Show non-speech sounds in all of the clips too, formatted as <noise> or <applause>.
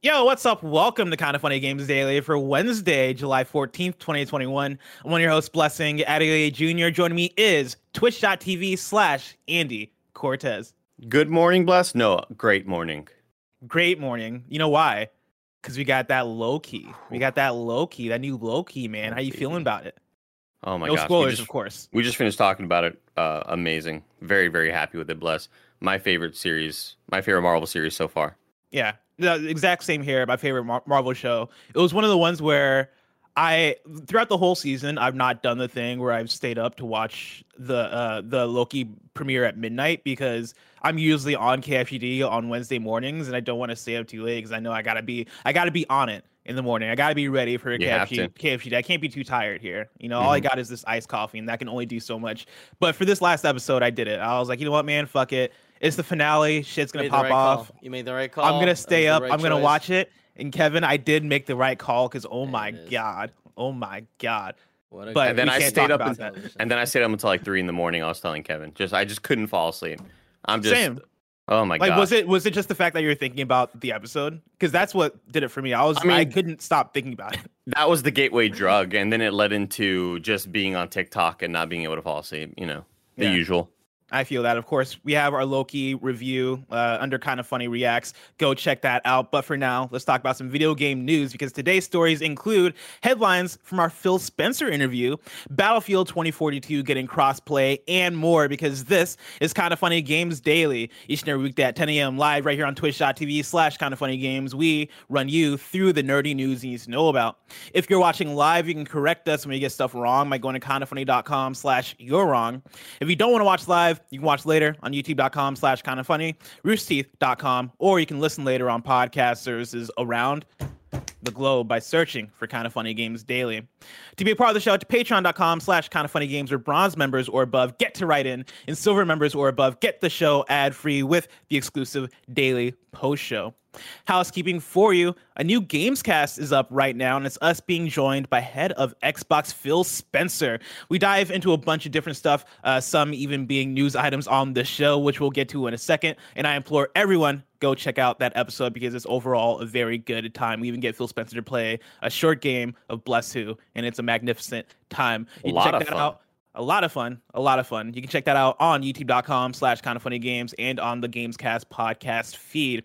Yo, what's up? Welcome to Kind of Funny Games Daily for Wednesday, July 14th, 2021. I'm one of your hosts, Blessing Adeoye Jr. Joining me is twitch.tv slash Andy Cortez. Good morning, Bless. No, great morning. Great morning. You know why? Because we got that Loki. We got that Loki, that new Loki, man. How you feeling about it? Oh my god. no gosh. spoilers, just, of course. We just finished talking about it. Uh, amazing. Very, very happy with it, Bless. My favorite series, my favorite Marvel series so far. Yeah, the exact same here. My favorite Mar- Marvel show. It was one of the ones where I throughout the whole season I've not done the thing where I've stayed up to watch the uh, the Loki premiere at midnight because I'm usually on KFGD on Wednesday mornings and I don't want to stay up too late because I know I gotta be I gotta be on it in the morning. I gotta be ready for a KFGD. I can't be too tired here. You know, mm-hmm. all I mm-hmm. got is this iced coffee and that can only do so much. But for this last episode, I did it. I was like, you know what, man, fuck it. It's the finale. Shit's gonna pop right off. Call. You made the right call. I'm gonna stay up. Right I'm gonna choice. watch it. And Kevin, I did make the right call because oh my god, oh my god. But and then I stayed up until, and then I stayed up until like three in the morning. I was telling Kevin, just I just couldn't fall asleep. I'm just Same. Oh my like, god! Was it was it just the fact that you were thinking about the episode? Because that's what did it for me. I was I, mean, I couldn't stop thinking about it. <laughs> That was the gateway drug, and then it led into just being on TikTok and not being able to fall asleep. You know, the yeah. usual. I feel that. Of course, we have our Loki review uh, under Kind of Funny Reacts. Go check that out. But for now, let's talk about some video game news because today's stories include headlines from our Phil Spencer interview, Battlefield 2042 getting crossplay, and more because this is Kind of Funny Games Daily. Each and every weekday at 10 a.m. live right here on twitch.tv slash Kind of Funny Games. We run you through the nerdy news you need to know about. If you're watching live, you can correct us when we get stuff wrong by going to kindafunny.com slash you're wrong. If you don't want to watch live, live. You can watch later on youtube.com slash kind of funny, roosterteeth.com, or you can listen later on podcast services around the globe by searching for Kind of Funny Games Daily. To be a part of the show, to patreon.com slash kind of funny games where bronze members or above get to write in, and silver members or above get the show ad free with the exclusive daily post show. Housekeeping for you. A new Gamescast is up right now, and it's us being joined by head of Xbox Phil Spencer. We dive into a bunch of different stuff, uh, some even being news items on the show, which we'll get to in a second. And I implore everyone go check out that episode because it's overall a very good time. We even get Phil Spencer to play a short game of Bless Who, and it's a magnificent time. You can check that fun. out a lot of fun. A lot of fun. You can check that out on youtube.com slash kind of funny games and on the gamescast podcast feed.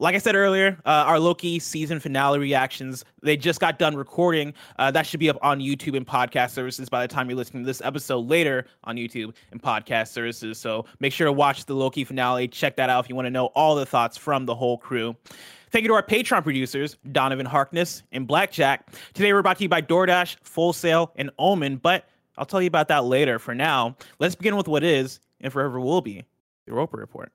Like i said earlier uh, our loki season finale reactions they just got done recording. Uh, that should be up on youtube and podcast services by the time you're listening to this episode later on youtube and podcast services. So make sure to watch the loki finale. Check that out if you want to know all the thoughts from the whole crew. Thank you to our Patreon producers, Donovan Harkness and Blackjack. Today we're brought to you by DoorDash, Full Sail, and Omen. But I'll tell you about that later. For now, let's begin with what is and forever will be the Roper Report.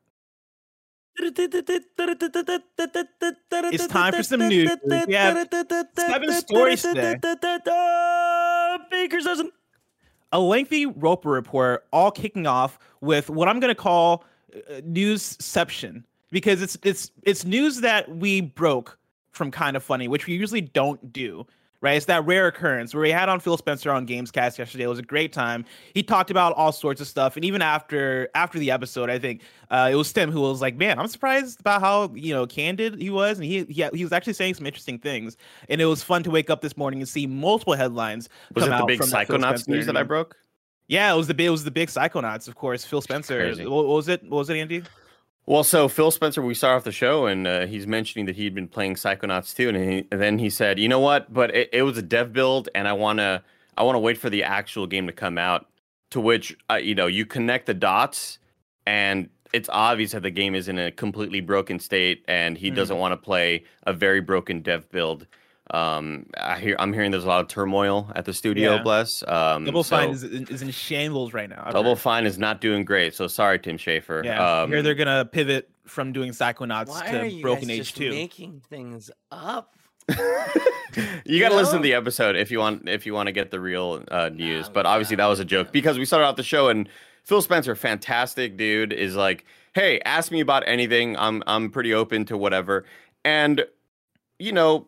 It's time for some news. We have seven stories today. Baker's doesn't. A lengthy Roper Report, all kicking off with what I'm going to call uh, newsception because it's it's it's news that we broke from kind of funny, which we usually don't do right? It's that rare occurrence where we had on Phil Spencer on Gamescast yesterday. It was a great time. He talked about all sorts of stuff, and even after after the episode, I think uh, it was Tim who was like, "Man, I'm surprised about how you know candid he was, and he he, he was actually saying some interesting things." And it was fun to wake up this morning and see multiple headlines. Was come it the big Psychonauts news that I broke? Yeah, it was the it was the big Psychonauts, of course. Phil Spencer. What, what was it? What was it, Andy? Well, so Phil Spencer, we start off the show, and uh, he's mentioning that he'd been playing Psychonauts too, and, he, and then he said, "You know what? But it, it was a dev build, and I wanna, I wanna wait for the actual game to come out." To which, uh, you know, you connect the dots, and it's obvious that the game is in a completely broken state, and he mm. doesn't want to play a very broken dev build. Um, I hear I'm hearing there's a lot of turmoil at the studio. Yeah. Bless. Um, Double so Fine is, is in shambles right now. I've Double heard. Fine is not doing great. So sorry, Tim Schafer. Yeah, um, here they're gonna pivot from doing Psychonauts Why to Broken Age Two. Making things up. <laughs> you got to listen to the episode if you want if you want to get the real uh, news. but obviously that was a joke because we started out the show and Phil Spencer, fantastic dude, is like, "Hey, ask me about anything. I'm I'm pretty open to whatever." And you know,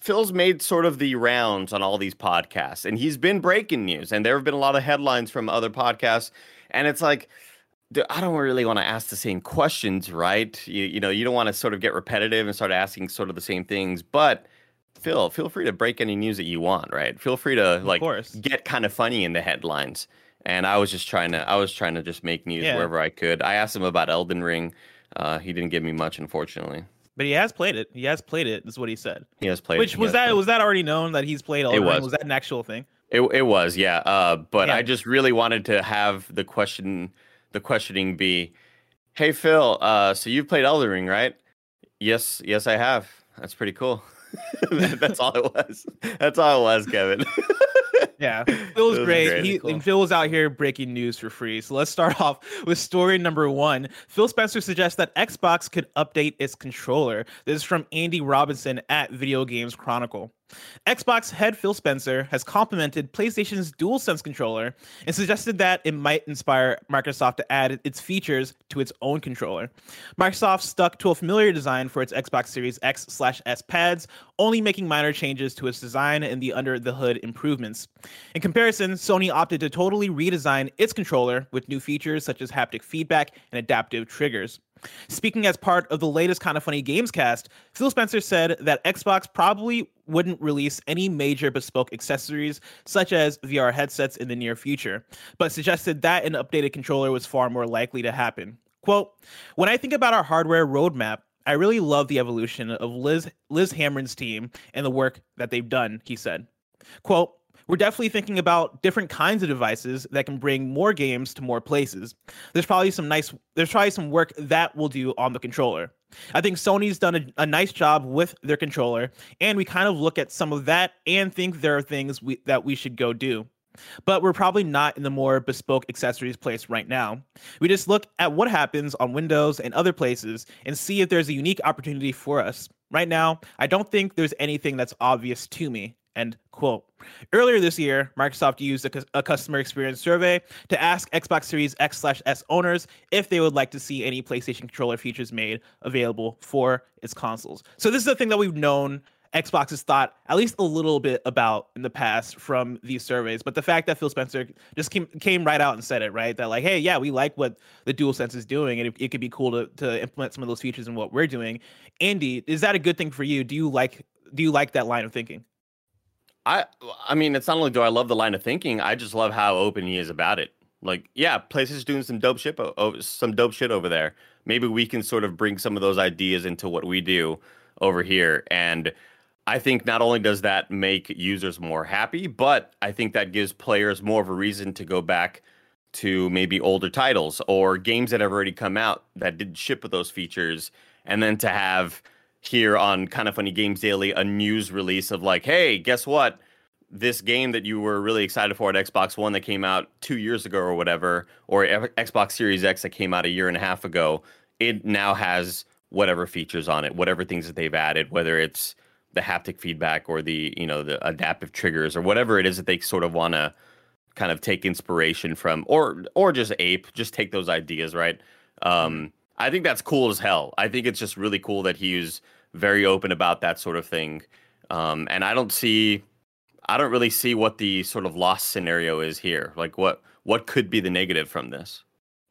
Phil's made sort of the rounds on all these podcasts, and he's been breaking news, and there have been a lot of headlines from other podcasts, and it's like, I don't really want to ask the same questions, right? You, you know, you don't want to sort of get repetitive and start asking sort of the same things, but Phil, feel free to break any news that you want, right? Feel free to like get kind of funny in the headlines. And I was just trying to, I was trying to just make news yeah. wherever I could. I asked him about Elden Ring. Uh, he didn't give me much, unfortunately. But he has played it. He has played it. Is what he said. He has played. It. Which was that? Was that already known that he's played Elden it was. Ring? Was that an actual thing? It it was, yeah. Uh, but yeah. I just really wanted to have the question, the questioning be, "Hey Phil, uh, so you've played Elden Ring, right?" Yes, yes, I have. That's pretty cool. <laughs> That's all it was. That's all it was, Kevin. <laughs> yeah, Phil was, was great. great. He, cool. And Phil was out here breaking news for free. So let's start <laughs> off with story number one. Phil Spencer suggests that Xbox could update its controller. This is from Andy Robinson at Video Games Chronicle. Xbox head Phil Spencer has complimented PlayStation's DualSense controller and suggested that it might inspire Microsoft to add its features to its own controller. Microsoft stuck to a familiar design for its Xbox Series X slash S pads, only making minor changes to its design and the under the hood improvements. In comparison, Sony opted to totally redesign its controller with new features such as haptic feedback and adaptive triggers. Speaking as part of the latest Kind of Funny Games cast, Phil Spencer said that Xbox probably wouldn't release any major bespoke accessories such as VR headsets in the near future, but suggested that an updated controller was far more likely to happen. Quote, when I think about our hardware roadmap, I really love the evolution of Liz Liz Hamren's team and the work that they've done, he said. Quote, we're definitely thinking about different kinds of devices that can bring more games to more places. There's probably some nice there's probably some work that we'll do on the controller. I think Sony's done a, a nice job with their controller, and we kind of look at some of that and think there are things we, that we should go do. But we're probably not in the more bespoke accessories place right now. We just look at what happens on Windows and other places and see if there's a unique opportunity for us. Right now, I don't think there's anything that's obvious to me. End quote. Earlier this year, Microsoft used a, a, customer experience survey to ask Xbox Series X slash S owners if they would like to see any PlayStation controller features made available for its consoles. So this is a thing that we've known Xbox has thought at least a little bit about in the past from these surveys. But the fact that Phil Spencer just came came right out and said it, right? That like, hey, yeah, we like what the DualSense is doing, and it, it could be cool to, to implement some of those features in what we're doing. Andy, is that a good thing for you? Do you like do you like that line of thinking? I I mean, it's not only do I love the line of thinking, I just love how open he is about it. Like, yeah, PlayStation's doing some dope shit, some dope shit over there. Maybe we can sort of bring some of those ideas into what we do over here. And I think not only does that make users more happy, but I think that gives players more of a reason to go back to maybe older titles or games that have already come out that did ship with those features, and then to have here on Kind of Funny Games Daily a news release of like, hey, guess what? This game that you were really excited for at Xbox One that came out two years ago or whatever, or Xbox Series X that came out a year and a half ago, it now has whatever features on it, whatever things that they've added, whether it's the haptic feedback or the you know the adaptive triggers or whatever it is that they sort of want to kind of take inspiration from, or or just ape, just take those ideas, right? Um, I think that's cool as hell. I think it's just really cool that he's very open about that sort of thing. Um, and I don't see, I don't really see what the sort of lost scenario is here. Like what what could be the negative from this?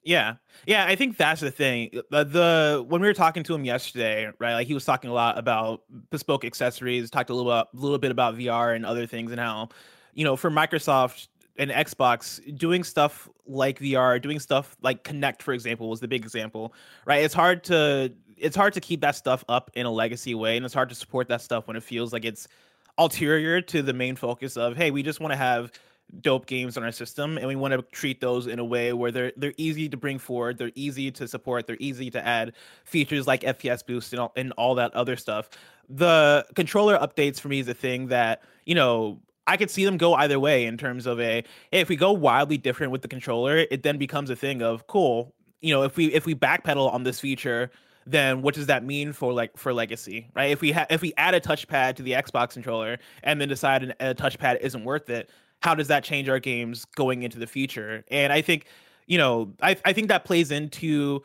Yeah, yeah, I think that's the thing. The, the when we were talking to him yesterday, right? Like he was talking a lot about bespoke accessories. Talked a little about, a little bit about VR and other things, and how you know for Microsoft and Xbox doing stuff like VR, doing stuff like Kinect, for example, was the big example, right? It's hard to it's hard to keep that stuff up in a legacy way, and it's hard to support that stuff when it feels like it's ulterior to the main focus of hey, we just want to have dope games on our system and we want to treat those in a way where they're they're easy to bring forward they're easy to support they're easy to add features like fps boost and all, and all that other stuff the controller updates for me is a thing that you know I could see them go either way in terms of a hey, if we go wildly different with the controller, it then becomes a thing of cool. You know, if we if we backpedal on this feature, then what does that mean for like for legacy, right? If we ha- if we add a touchpad to the Xbox controller and then decide an, a touchpad isn't worth it, how does that change our games going into the future? And I think, you know, I I think that plays into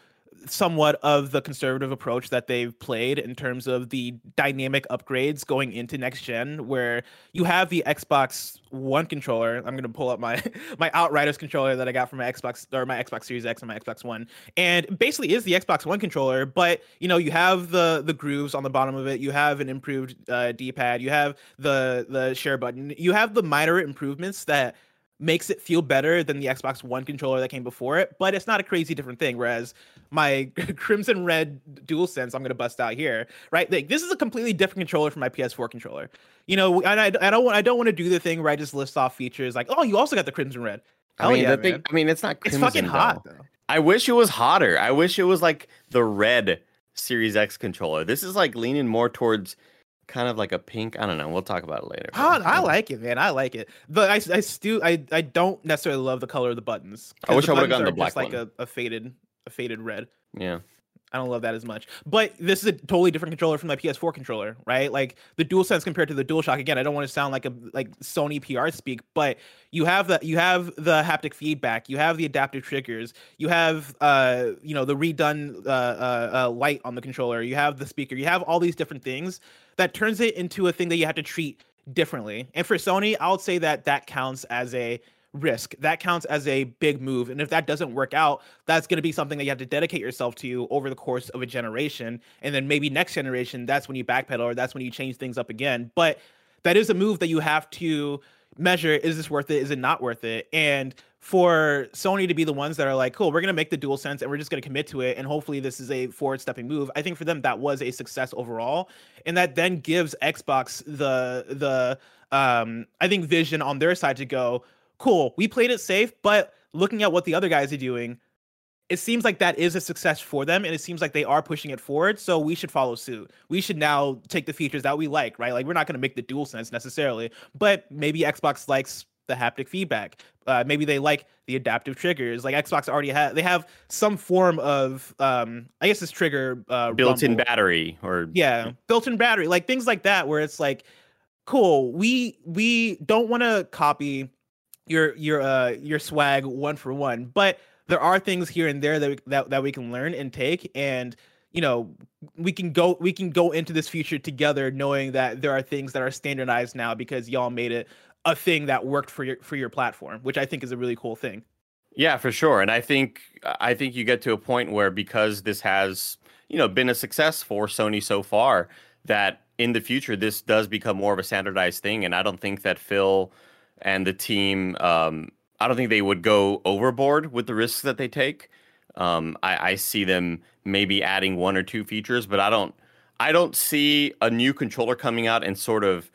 somewhat of the conservative approach that they've played in terms of the dynamic upgrades going into next gen where you have the Xbox One controller. I'm going to pull up my <laughs> my Outriders controller that I got from my Xbox or my Xbox Series X and my Xbox One. And basically is the Xbox One controller, but you know, you have the the grooves on the bottom of it. You have an improved uh, D-pad. You have the the share button. You have the minor improvements that makes it feel better than the Xbox One controller that came before it, but it's not a crazy different thing. Whereas my <laughs> Crimson Red DualSense, I'm gonna bust out here, right? Like this is a completely different controller from my PS4 controller. You know, and I, I don't want I don't want to do the thing where I just list off features like, oh, you also got the Crimson Red. Hell I mean, yeah, the thing. I mean, it's not. Crimson, It's fucking hot though. though. I wish it was hotter. I wish it was like the red Series X controller. This is like leaning more towards kind of like a pink. I don't know. We'll talk about it later. I, I like it, man. I like it, but I, I still I, I don't necessarily love the color of the buttons. I wish I would've gotten the are just black like a, a faded a faded red. Yeah. I don't love that as much. But this is a totally different controller from my PS4 controller, right? Like the DualSense compared to the DualShock. Again, I don't want to sound like a like Sony PR speak, but you have the you have the haptic feedback, you have the adaptive triggers, you have uh you know the redone uh, uh, uh light on the controller, you have the speaker, you have all these different things that turns it into a thing that you have to treat differently. And for Sony, I would say that that counts as a risk. That counts as a big move. And if that doesn't work out, that's going to be something that you have to dedicate yourself to over the course of a generation. And then maybe next generation, that's when you backpedal or that's when you change things up again. But that is a move that you have to measure is this worth it? Is it not worth it? And for Sony to be the ones that are like, cool, we're going to make the dual sense and we're just going to commit to it. And hopefully this is a forward stepping move. I think for them, that was a success overall. And that then gives Xbox the, the, um, I think vision on their side to go, cool, we played it safe, but looking at what the other guys are doing, it seems like that is a success for them and it seems like they are pushing it forward so we should follow suit we should now take the features that we like right like we're not going to make the dual sense necessarily but maybe xbox likes the haptic feedback. Uh, maybe they like the adaptive triggers. Like xbox already have they have some form of um i guess this trigger uh Built-in rumble. battery or yeah built-in battery like things like that where it's like cool we we don't want to copy your your uh your swag one for one but there are things here and there that we, that, that we can learn and take and you know we can go we can go into this future together knowing that there are things that are standardized now because y'all made it a thing that worked for your for your platform which i think is a really cool thing Yeah, for sure. And I think I think you get to a point where because this has, you know, been a success for Sony so far, that in the future this does become more of a standardized thing. And I don't think that Phil and the team um I don't think they would go overboard with the risks that they take. Um I, I see them maybe adding one or two features, but I don't I don't see a new controller coming out and sort of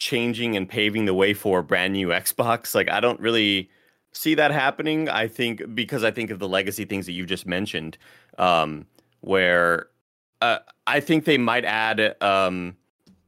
changing and paving the way for a brand new Xbox. Like I don't really see that happening. I think because I think of the legacy things that you just mentioned, um, where uh, I think they might add, um,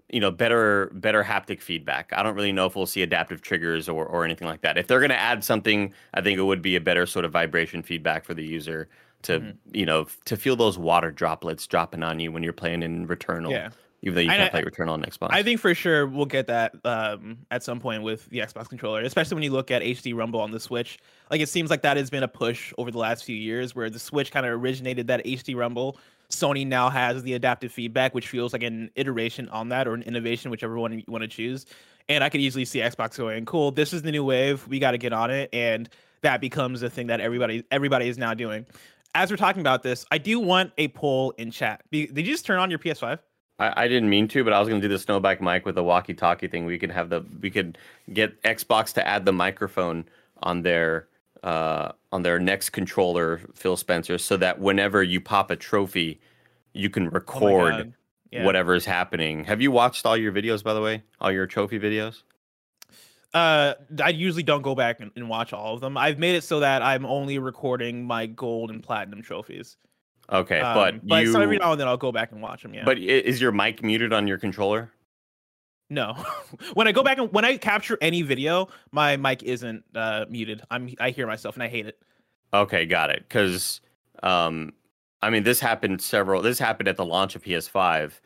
you know, better better haptic feedback. I don't really know if we'll see adaptive triggers or or anything like that. If they're going to add something, I think it would be a better sort of vibration feedback for the user to Mhm. you know to feel those water droplets dropping on you when you're playing in Returnal. yeah Even though you can't I- play Returnal on Xbox. I think for sure we'll get that um, at some point with the Xbox controller, especially when you look at HD Rumble on the Switch. Like it seems like that has been a push over the last few years, where the Switch kind of originated that HD Rumble. Sony now has the adaptive feedback, which feels like an iteration on that or an innovation, whichever one you want to choose. And I could easily see Xbox going, "Cool, this is the new wave. We got to get on it," and that becomes a thing that everybody everybody is now doing. As we're talking about this, I do want a poll in chat. Did you just turn on your PS5? I, I didn't mean to, but I was going to do the snowback mic with the walkie-talkie thing. We could have the we could get Xbox to add the microphone on their uh, on their next controller, Phil Spencer, so that whenever you pop a trophy, you can Oh record God. Yeah. whatever is happening. Have you watched all your videos, by the way? All your trophy videos? Uh, I usually don't go back and, and watch all of them. I've made it so that I'm only recording my gold and platinum trophies. Okay, Um, but but you so every now and then I'll go back and watch them. Yeah, but is your mic muted on your controller? no. <laughs> when I go back and when I capture any video, my mic isn't uh, muted. I'm I hear myself and I hate it. Okay, got it. Because, um, I mean, this happened several. This happened at the launch of PS5,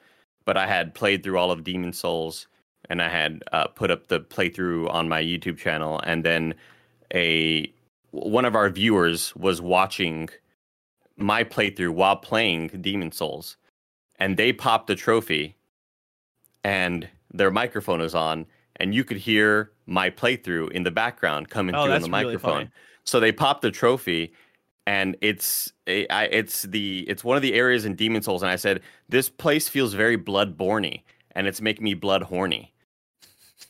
but I had played through all of Demon's Souls, and I had uh, put up the playthrough on my YouTube channel, and then a one of our viewers was watching my playthrough while playing Demon's Souls, and they popped a trophy, and their microphone is on, and you could hear my playthrough in the background coming Oh, through on the really microphone. funny. So they popped the trophy, and it's a- I- it's the it's one of the areas in Demon's Souls, and I said this place feels very bloodborne, and it's making me blood horny.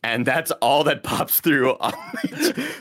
And that's all that pops through.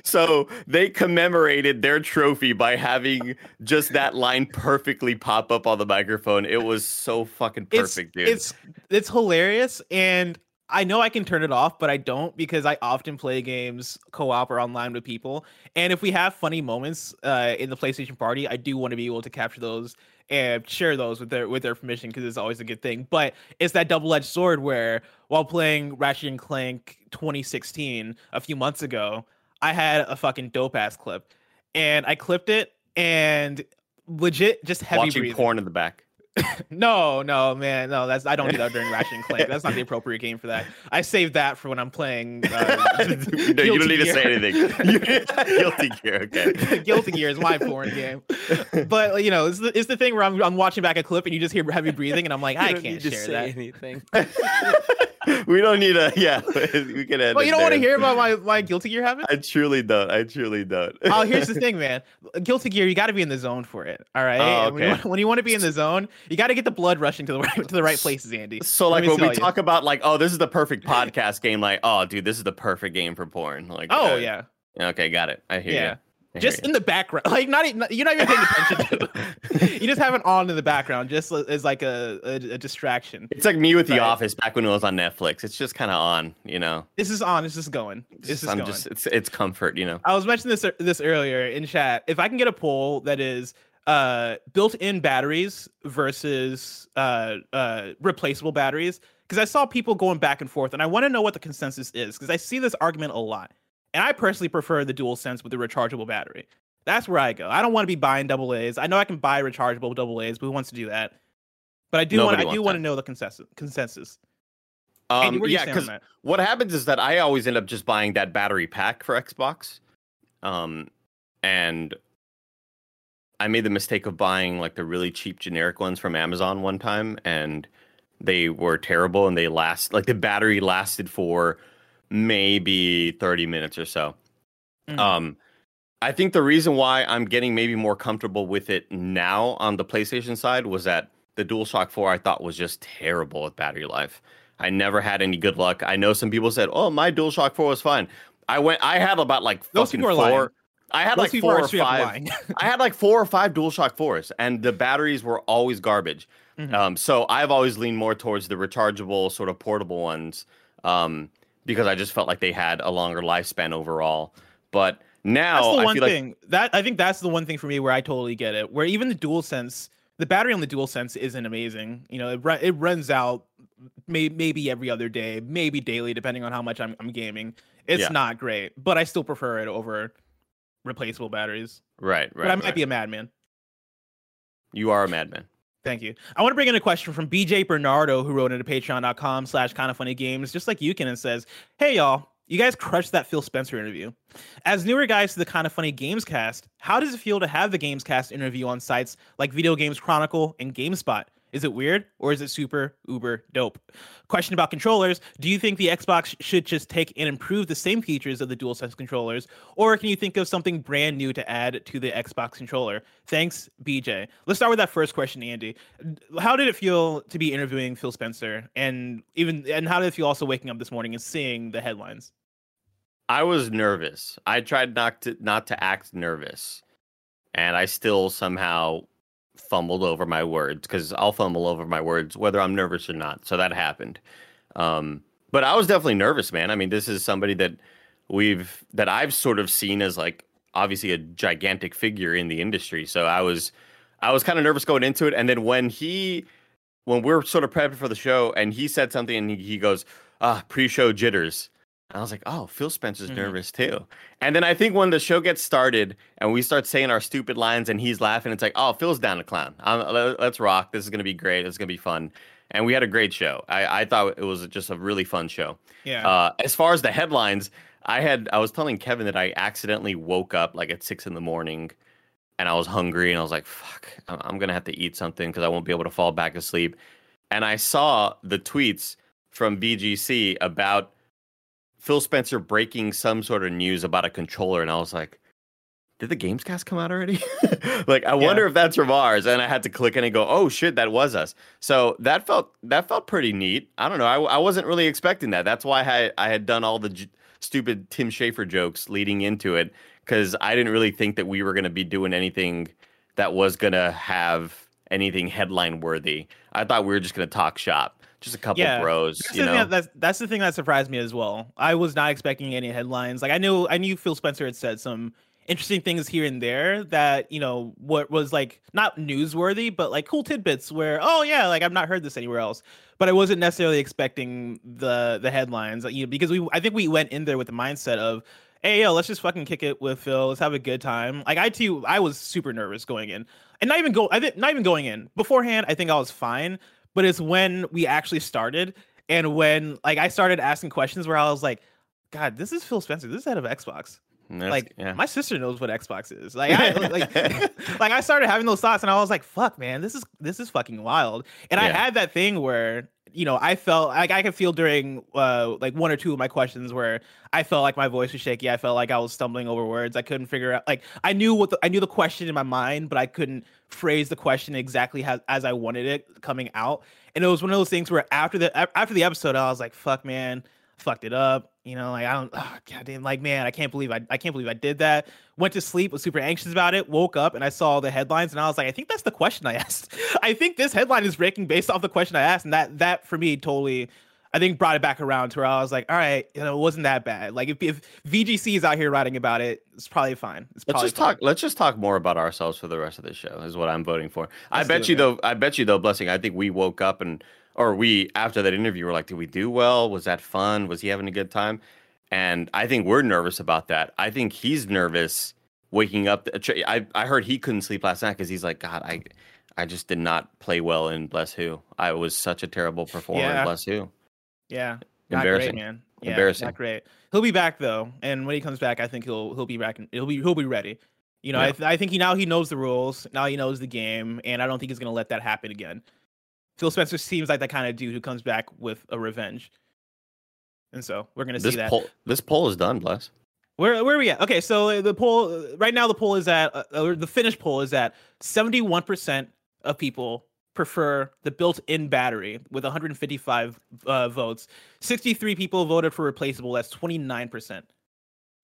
so they commemorated their trophy by having just that line perfectly pop up on the microphone. It was so fucking perfect, dude. It's it's hilarious, and I know I can turn it off, but I don't because I often play games co-op or online with people. And if we have funny moments uh, in the PlayStation Party, I do want to be able to capture those and share those with their with their permission because it's always a good thing. But it's that double-edged sword where while playing Ratchet and Clank 2016 a few months ago, I had a fucking dope ass clip, and I clipped it and legit just heavy Watching breathing. porn in the back. <laughs> No, no, man, no. That's I don't do that during Ratchet and Clank. That's not the appropriate game for that. I save that for when I'm playing. Uh, <laughs> no, you don't Guilty need to say anything. <laughs> Guilty Gear, okay. Guilty Gear is my porn game, but you know, it's the, it's the thing where I'm, I'm watching back a clip and you just hear heavy breathing, and I'm like, You I don't can't need to share say that. anything. <laughs> we don't need a <laughs> yeah. We can end. Well, you don't want to hear about my my Guilty Gear habits? <laughs> I truly don't. I truly don't. oh, here's the thing, man. Guilty Gear, you got to be in the zone for it. All right. Oh, And when, you, okay. want- when you want to be in the zone, you got to get the blood rushing to the right to the right places, Andy. So Let like when we you. talk about like, oh, this is the perfect podcast game. Like, oh, dude, this is the perfect game for porn. Like, Oh uh, yeah, Okay, got it. I hear Yeah. you. Just in the background, like not even you're not even paying attention to. <laughs> you just have it on in the background, just as like a, a, a distraction. It's like me with The Office back when it was on Netflix. It's just kind of on, you know. This is on. This is going. This is I'm going. just it's it's comfort, you know. I was mentioning this this earlier in chat. If I can get a poll that is uh built-in batteries versus uh uh replaceable batteries, because I saw people going back and forth, and I want to know what the consensus is, because I see this argument a lot, and I personally prefer the dual sense with the rechargeable battery. That's where I go. I don't want to be buying double A's. I know I can buy rechargeable double A's, but who wants to do that? But I do want. I do want to know the consensus. Consensus. Um, you yeah, because what happens is that I always end up just buying that battery pack for Xbox. Um, and I made the mistake of buying like the really cheap generic ones from Amazon one time, and they were terrible. And they last like the battery lasted for maybe thirty minutes or so. Mhm. Um, I think the reason why I'm getting maybe more comfortable with it now on the PlayStation side was that the DualShock 4 I thought was just terrible with battery life. I never had any good luck. I know some people said, "Oh, my DualShock 4 was fine." I went I had about like Those fucking people are lying. I had Those like four or five. <laughs> I had like four or five DualShock 4s and the batteries were always garbage. Mhm. Um, so I've always leaned more towards the rechargeable sort of portable ones um, because I just felt like they had a longer lifespan overall. But now that's the one feel like thing that I think that's the one thing for me where I totally get it. Where even the dual sense, the battery on the dual sense isn't amazing. You know, it it runs out may- maybe every other day, maybe daily, depending on how much I'm, I'm gaming. It's Yeah. not great, but I still prefer it over replaceable batteries. right, right. but I might right. be a madman. You are a madman. Thank you. I want to bring in a question from BJ Bernardo, who wrote into patreon.com slash kind of funny games, just like you can, and says, Hey y'all, you guys crushed that Phil Spencer interview. As newer guys to the kind of funny games cast, how does it feel to have the games cast interview on sites like Video Games Chronicle and GameSpot? Is it weird or is it super uber dope? Question about controllers Do you think the Xbox should just take and improve the same features of the DualSense controllers, or can you think of something brand new to add to the Xbox controller? Thanks, BJ. Let's start with that first question, Andy. How did it feel to be interviewing Phil Spencer, and even and how did it feel also waking up this morning and seeing the headlines? I was nervous. I tried not to not to act nervous, and I still somehow fumbled over my words because I'll fumble over my words whether I'm nervous or not. So that happened. Um, but I was definitely nervous, man. I mean, this is somebody that we've that I've sort of seen as like obviously a gigantic figure in the industry. So I was I was kind of nervous going into it, and then when he when we're sort of prepping for the show, and he said something, and he, he goes, "Ah, pre-show jitters." And I was like, "Oh, Phil Spencer's Mhm. nervous too." And then I think when the show gets started and we start saying our stupid lines, and he's laughing, it's like, "Oh, Phil's down to clown. I'm, let- let's rock. This is gonna be great. It's gonna be fun." And we had a great show. I, I thought it was just a really fun show. Yeah. Uh, as far as the headlines, I had I was telling Kevin that I accidentally woke up like at six in the morning and I was hungry, and I was like, "Fuck, I'm, I'm gonna have to eat something because I won't be able to fall back asleep." And I saw the tweets from VGC about Phil Spencer breaking some sort of news about a controller, and I was like, did the Gamescast come out already? <laughs> like, I Yeah. wonder if that's from ours. And I had to click in and go, oh shit, that was us. So that felt that felt pretty neat. I don't know. I, I wasn't really expecting that. That's why I I had done all the j- stupid Tim Schafer jokes leading into it because I didn't really think that we were gonna be doing anything that was gonna have anything headline worthy. I thought we were just gonna talk shop, just a couple Yeah. bros, That's you the, thing know. that, that's, that's the thing that surprised me as well. I was not expecting any headlines. Like I knew I knew Phil Spencer had said some interesting things here and there that you know what was like not newsworthy, but like cool tidbits where oh yeah, like I've not heard this anywhere else. But I wasn't necessarily expecting the the headlines, like, you know, because we I think we went in there with the mindset of. Hey yo, let's just fucking kick it with Phil. Let's have a good time. Like I too, I was super nervous going in, and not even go. I think not even going in beforehand. I think I was fine, but it's when we actually started and when like I started asking questions where I was like, God, this is Phil Spencer. This is head of Xbox. That's- like yeah. my sister knows what Xbox is. Like I <laughs> like, <laughs> like I started having those thoughts and I was like, fuck man, this is this is fucking wild. And I had that thing where you know, I felt like I could feel during uh like one or two of my questions where I felt like my voice was shaky. I felt like I was stumbling over words. I couldn't figure out like I knew what the, I knew the question in my mind, but I couldn't phrase the question exactly how, as I wanted it coming out. And it was one of those things where after the after the episode, I was like, "Fuck, man, fucked it up." You know, like I don't, oh, goddamn, like man, I can't believe I I can't believe I did that. Went to sleep, was super anxious about it. Woke up and I saw the headlines, and I was like, I think that's the question I <laughs> asked. I think this headline is breaking based off the question I asked, and that that for me totally. I think brought it back around to where I was like, all right, you know, it wasn't that bad. Like if, if VGC is out here writing about it, it's probably fine. It's Let's just fine. talk. Let's just talk more about ourselves for the rest of the show. Is what I'm voting for. I Let's bet do you it, though. I bet you though. Blessing. I think we woke up and, or we after that interview were like, did we do well? Was that fun? Was he having a good time? And I think we're nervous about that. I think he's nervous waking up. Uh, I I heard he couldn't sleep last night because he's like, God, I I just did not play well in Bless Who. I was such a terrible performer Yeah. in Bless Who. Yeah. Not Embarrassing. great, man. Yeah, Embarrassing. Not great. He'll be back though, and when he comes back, I think he'll he'll be back. And he'll be he'll be ready. You know, I, th- I think he now he knows the rules. Now he knows the game, and I don't think he's gonna let that happen again. Phil Spencer seems like that kind of dude who comes back with a revenge, and so we're gonna This see that. poll. This poll is done. Bless. Where where are we at? Okay, so uh, the poll uh, right now the poll is at uh, or the finished poll is at 71% of people prefer the built-in battery with 155 uh, votes. 63 people voted for replaceable. That's 29%.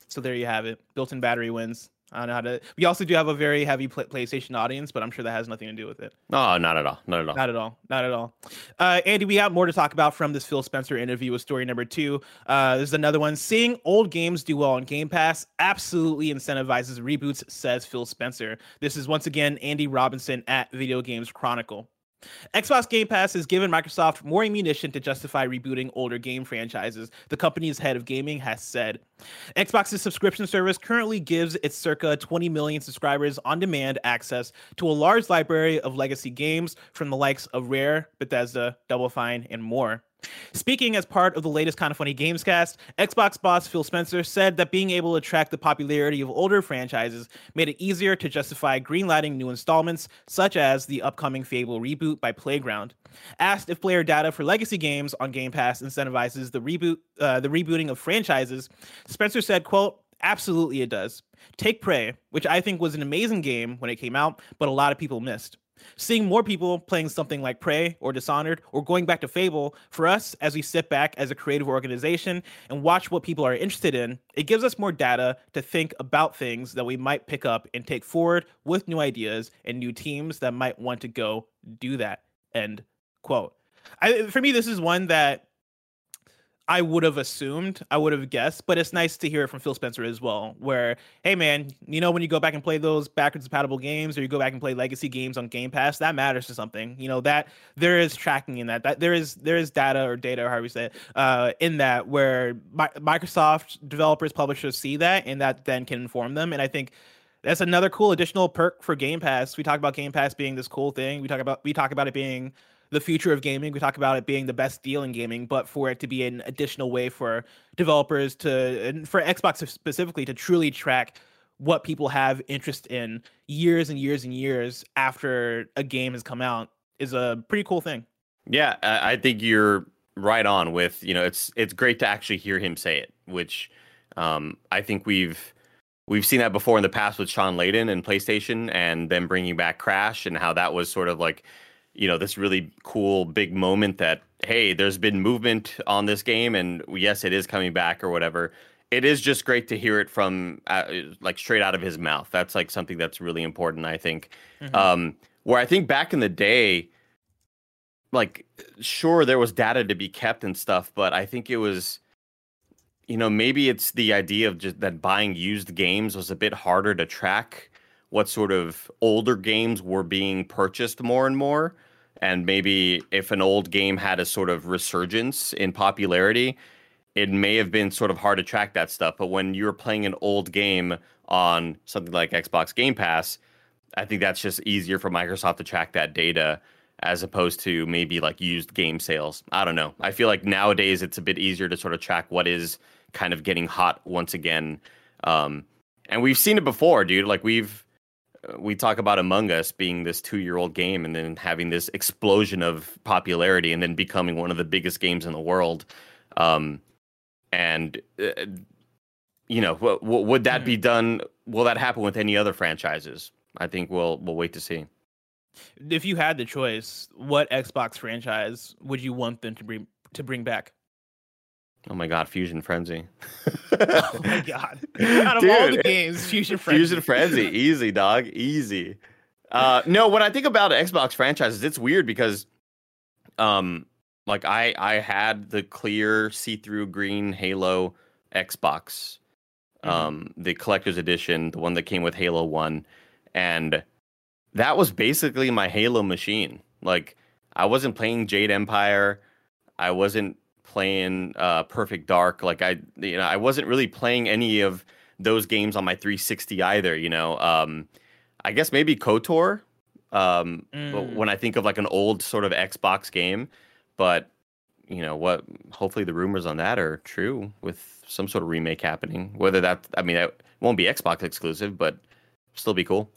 So there you have it. Built-in battery wins. I don't know how to. We also do have a very heavy pl- PlayStation audience, but I'm sure that has nothing to do with it. No, not at all. Not at all. Not at all. Not at all. Uh, Andy, we got more to talk about from this Phil Spencer interview with story number two. Uh, there's another one. Seeing old games do well on Game Pass absolutely incentivizes reboots, says Phil Spencer. This is once again Andy Robinson at Video Games Chronicle. Xbox Game Pass has given Microsoft more ammunition to justify rebooting older game franchises, the company's head of gaming has said. Xbox's subscription service currently gives its circa 20 million subscribers on demand access to a large library of legacy games from the likes of Rare, Bethesda, Double Fine, and more. Speaking as part of the latest Kind of Funny Gamescast, Xbox boss Phil Spencer said that being able to track the popularity of older franchises made it easier to justify greenlighting new installments, such as the upcoming Fable reboot by Playground. Asked if player data for legacy games on Game Pass incentivizes the reboot, uh, the rebooting of franchises, Spencer said, "quote Absolutely, it does. Take Prey, which I think was an amazing game when it came out, but a lot of people missed." Seeing more people playing something like Prey or Dishonored or going back to Fable, for us, as we sit back as a creative organization and watch what people are interested in, it gives us more data to think about things that we might pick up and take forward with new ideas and new teams that might want to go do that. End quote. I, for me, this is one that I would have assumed, I would have guessed, but it's nice to hear it from Phil Spencer as well. Where, hey man, you know when you go back and play those backwards compatible games, or you go back and play legacy games on Game Pass, that matters to something. You know that there is tracking in that. That there is there is data or data, or however you say it, uh, in that where Mi- Microsoft developers, publishers see that, and that then can inform them. And I think that's another cool additional perk for Game Pass. We talk about Game Pass being this cool thing. We talk about we talk about it being the future of gaming. We talk about it being the best deal in gaming, but for it to be an additional way for developers to and for Xbox specifically to truly track what people have interest in years and years and years after a game has come out is a pretty cool thing. Yeah, I think you're right on with you know it's it's great to actually hear him say it, which um, I think we've we've seen that before in the past with Shawn Layden and PlayStation, and then bringing back Crash and how that was sort of like you know this really cool big moment that hey, there's been movement on this game, and yes, it is coming back or whatever. It is just great to hear it from uh, like straight out of his mouth. That's like something that's really important, I think. Mhm. Um, where I think back in the day, like sure there was data to be kept and stuff, but I think it was you know, maybe it's the idea of just that buying used games was a bit harder to track what sort of older games were being purchased more and more. And maybe if an old game had a sort of resurgence in popularity, it may have been sort of hard to track that stuff. But when you're playing an old game on something like Xbox Game Pass, I think that's just easier for Microsoft to track that data as opposed to maybe like used game sales. I don't know. I feel like nowadays it's a bit easier to sort of track what is kind of getting hot once again. Um, and we've seen it before, dude. Like we've we talk about Among Us being this two-year-old game and then having this explosion of popularity and then becoming one of the biggest games in the world. Um, and uh, you know, w- w- would that be done? Will that happen with any other franchises? I think we'll we'll wait to see. If you had the choice, what Xbox franchise would you want them to bring to bring back? Oh my god, Fusion Frenzy. <laughs> Oh my <laughs> god! Out of all the games, Fusion Frenzy. Fusion Frenzy, <laughs> easy dog, easy. Uh, no, when I think about Xbox franchises, it's weird because, um, like I I had the clear see-through green Halo Xbox, Mhm. um, the collector's edition, the one that came with Halo One, and that was basically my Halo machine. Like I wasn't playing Jade Empire, I wasn't playing uh, Perfect Dark. Like I, you know, I wasn't really playing any of those games on my 360 either. You know, um, I guess maybe Kotor. Um, Mm. when I think of like an old sort of Xbox game, but you know what? Hopefully the rumors on that are true with some sort of remake happening. Whether that, I mean, it won't be Xbox exclusive, but still be cool.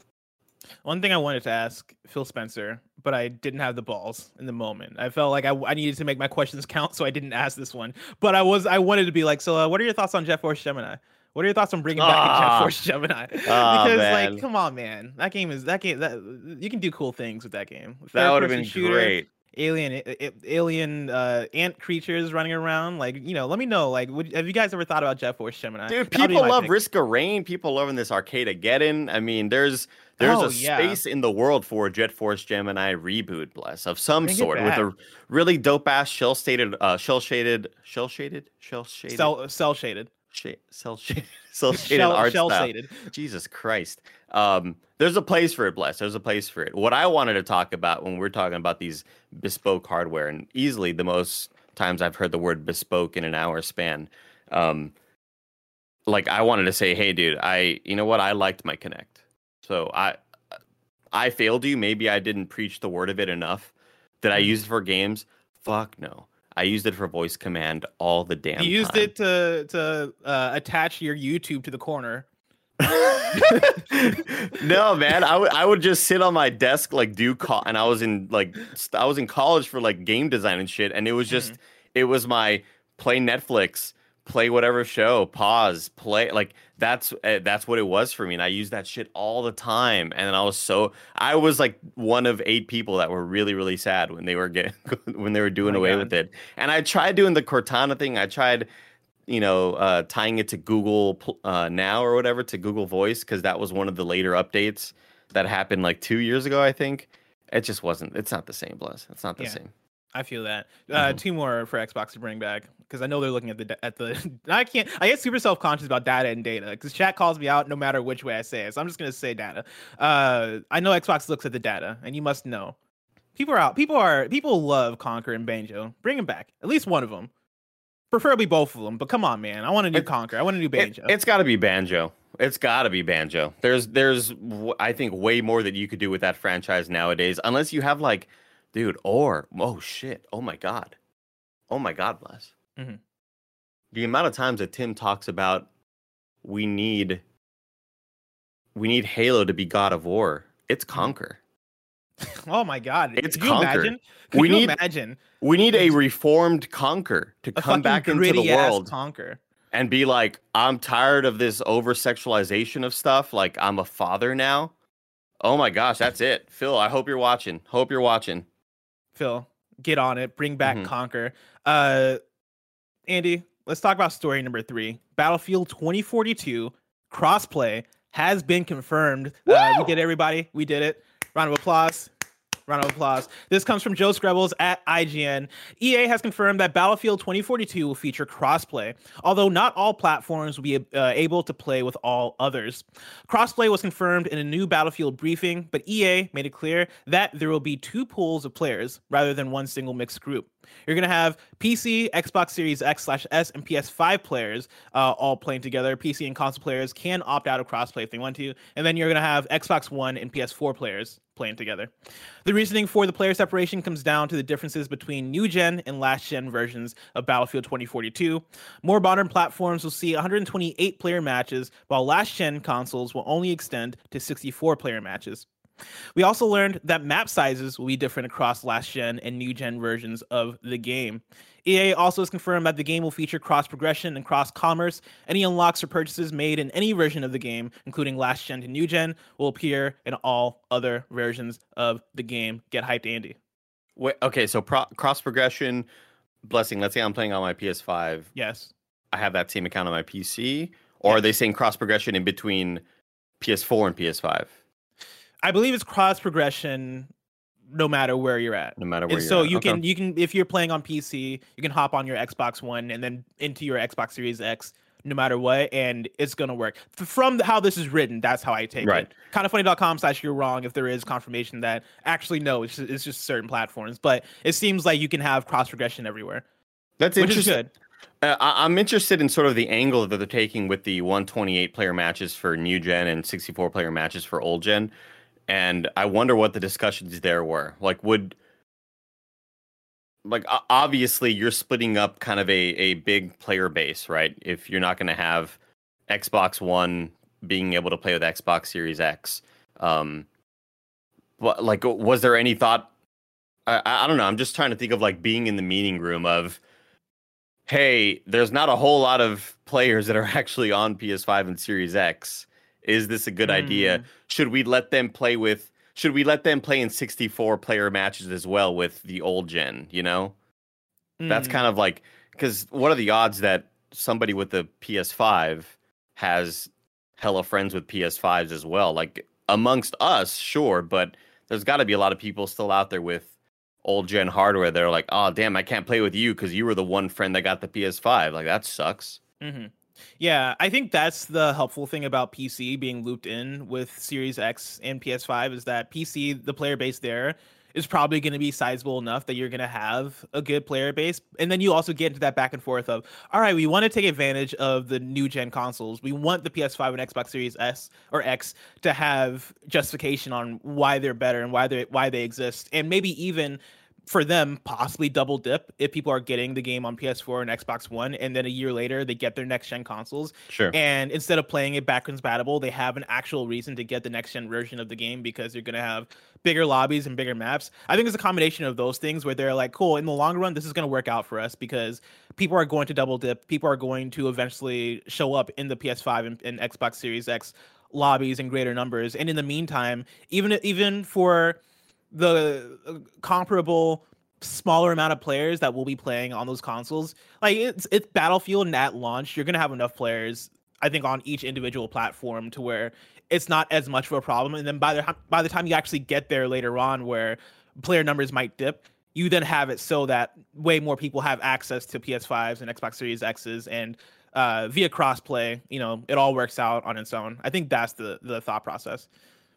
One thing I wanted to ask Phil Spencer, but I didn't have the balls in the moment. I felt like I, I needed to make my questions <laughs> count, so I didn't ask this one. But I was I wanted to be like, so uh, what are your thoughts on Jet Force Gemini? What are your thoughts on bringing back Ah. Jet Force Gemini? <laughs> <laughs> Ah, because man. like, come on, man, that game is that game that you can do cool things with that game. That would have been shooter, great. Alien, alien uh, ant creatures running around. Like, you know, let me know. Like, would, have you guys ever thought about Jet Force Gemini? Dude, people love pick. Risk of Rain. People loving this Arcadegeddon. I mean, there's there's Oh, a yeah. space in the world for a Jet Force Gemini reboot, bless of some sort, with a really dope ass shell shaded, uh, shell shaded, shell shaded, shell shaded, cell cell shaded, sh- cell shaded, <laughs> cell <laughs> shaded shell art shell style. shaded. Jesus Christ. Um, there's a place for it, bless. There's a place for it. What I wanted to talk about when we're talking about these bespoke hardware, and easily the most times I've heard the word bespoke in an hour span. Um, like I wanted to say, hey, dude, I, you know what? I liked my Kinect, so I, I failed you. Maybe I didn't preach the word of it enough. Did I Mhm. use it for games? Fuck no. I used it for voice command all the damn. Time. You used time. it to to uh, attach your YouTube to the corner. <laughs> no, man. I would I would just sit on my desk like do call, and I was in like st- I was in college for like game design and shit, and it was just it was my play Netflix, play whatever show, pause, play like that's uh, that's what it was for me, and I used that shit all the time, and I was so I was like one of eight people that were really really sad when they were getting <laughs> when they were doing my away God. with it, and I tried doing the Cortana thing, I tried you know, uh, tying it to Google uh, Now or whatever to Google Voice because that was one of the later updates that happened like two years ago, I think. It just wasn't. It's not the same, Bless. It's not the Yeah. same. I feel that. Uh, Mhm. Two more for Xbox to bring back because I know they're looking at the at the. <laughs> I can't. I get super self conscious about data and data because chat calls me out no matter which way I say it. So I'm just gonna say data. Uh, I know Xbox looks at the data, and you must know. People are out. People are. People love Conker and Banjo. Bring them back. At least one of them. Preferably both of them. But come on, man. I want a new It- Conker. I want a new Banjo. It, has got to be Banjo. It's got to be Banjo. There's, there's, I think, way more that you could do with that franchise nowadays, unless you have like, dude, or oh shit, oh my god, oh my god, Bless. Mhm. The amount of times that Tim talks about, we need we need Halo to be God of War. It's Mm-hmm. Conker. <laughs> Oh my god. It's Could Conker. imagine? Could We you need imagine We need a reformed Conker to come back into the world Conker? and be like, I'm tired of this over sexualization of stuff. Like, I'm a father now. Oh my gosh, that's it. Phil, I hope you're watching. Hope you're watching. Phil, get on it. Bring back Mhm. Conker. Uh, Andy, let's talk about story number three. Battlefield 2042 crossplay has been confirmed. Uh, we did it, everybody. We did it. Round of applause. Round of applause. This comes from Joe Skrebels at IGN. EA has confirmed that Battlefield 2042 will feature crossplay, although not all platforms will be uh, able to play with all others. Crossplay was confirmed in a new Battlefield briefing, but EA made it clear that there will be two pools of players rather than one single mixed group. You're gonna have PC, Xbox Series X slash S, and PS5 players uh, all playing together. PC and console players can opt out of crossplay if they want to, and then you're gonna have Xbox One and PS4 players playing together. The reasoning for the player separation comes down to the differences between new gen and last gen versions of Battlefield 2042. More modern platforms will see 128 player matches, while last gen consoles will only extend to 64 player matches. We also learned that map sizes will be different across last gen and new gen versions of the game. EA also has confirmed that the game will feature cross progression and cross commerce. Any unlocks or purchases made in any version of the game, including last gen to new gen, will appear in all other versions of the game. Get hyped, Andy. Wait, okay, so pro- cross progression, blessing. Let's say I'm playing on my PS5. Yes. I have that same account on my PC, or are they saying cross progression in between PS4 and PS5? I believe it's cross progression no matter where you're at. No matter where And you're so at. you Okay. can you can if you're playing on PC, you can hop on your Xbox One and then into your Xbox Series X no matter what, and it's gonna work. From how this is written, that's how I take Right. it. kindafunny.com slash you're wrong if there is confirmation that actually no, it's just, it's just certain platforms. But it seems like you can have cross progression everywhere, That's which is interesting. good. Uh, I'm interested in sort of the angle that they're taking with the 128 player matches for new gen and 64 player matches for old gen, and I wonder what the discussions there were. Like, would like obviously you're splitting up kind of a a big player base, right? If you're not going to have Xbox One being able to play with Xbox Series X, um, but like, was there any thought? I, I I don't know. I'm just trying to think of like being in the meeting room of hey, there's not a whole lot of players that are <laughs> actually on PS5 and Series X. Is this a good idea? Mm. Should we let them play with should we let them play in 64 player matches as well with the old gen, you know? That's Mm. kind of like cuz what are the odds that somebody with the PS5 has hella friends with PS5s as well? Like amongst us, sure, but there's got to be a lot of people still out there with old gen hardware. They're like, oh damn, I can't play with you because you were the one friend that got the PS5. Like that sucks. hmm Yeah, I think that's the helpful thing about PC being looped in with Series X and PS5 is that PC, the player base there is probably going to be sizable enough that you're going to have a good player base. And then you also get into that back and forth of, all right, we want to take advantage of the new gen consoles. We want the PS5 and Xbox Series S or X to have justification on why they're better and why they why they exist. And maybe even for them possibly double dip if people are getting the game on PS4 and Xbox One, and then a year later they get their next gen consoles, Sure. and instead of playing it backwards compatible, they have an actual reason to get the next gen version of the game because they're gonna have bigger lobbies and bigger maps. I think it's a combination of those things where they're like, cool, in the long run, this is gonna work out for us because people are going to double dip, people are going to eventually show up in the PS5 and, and Xbox Series X lobbies in greater numbers, and in the meantime, even even for the uh, comparable smaller amount of players that will be playing on those consoles like it's it's battlefield and at launch you're gonna have enough players i think on each individual platform to where it's not as much of a problem. And then by the by the time you actually get there later on where player numbers might dip you then have it so that way more people have access to ps5s and xbox series x's and uh, via crossplay you know it all works out on its own. I think that's the the thought process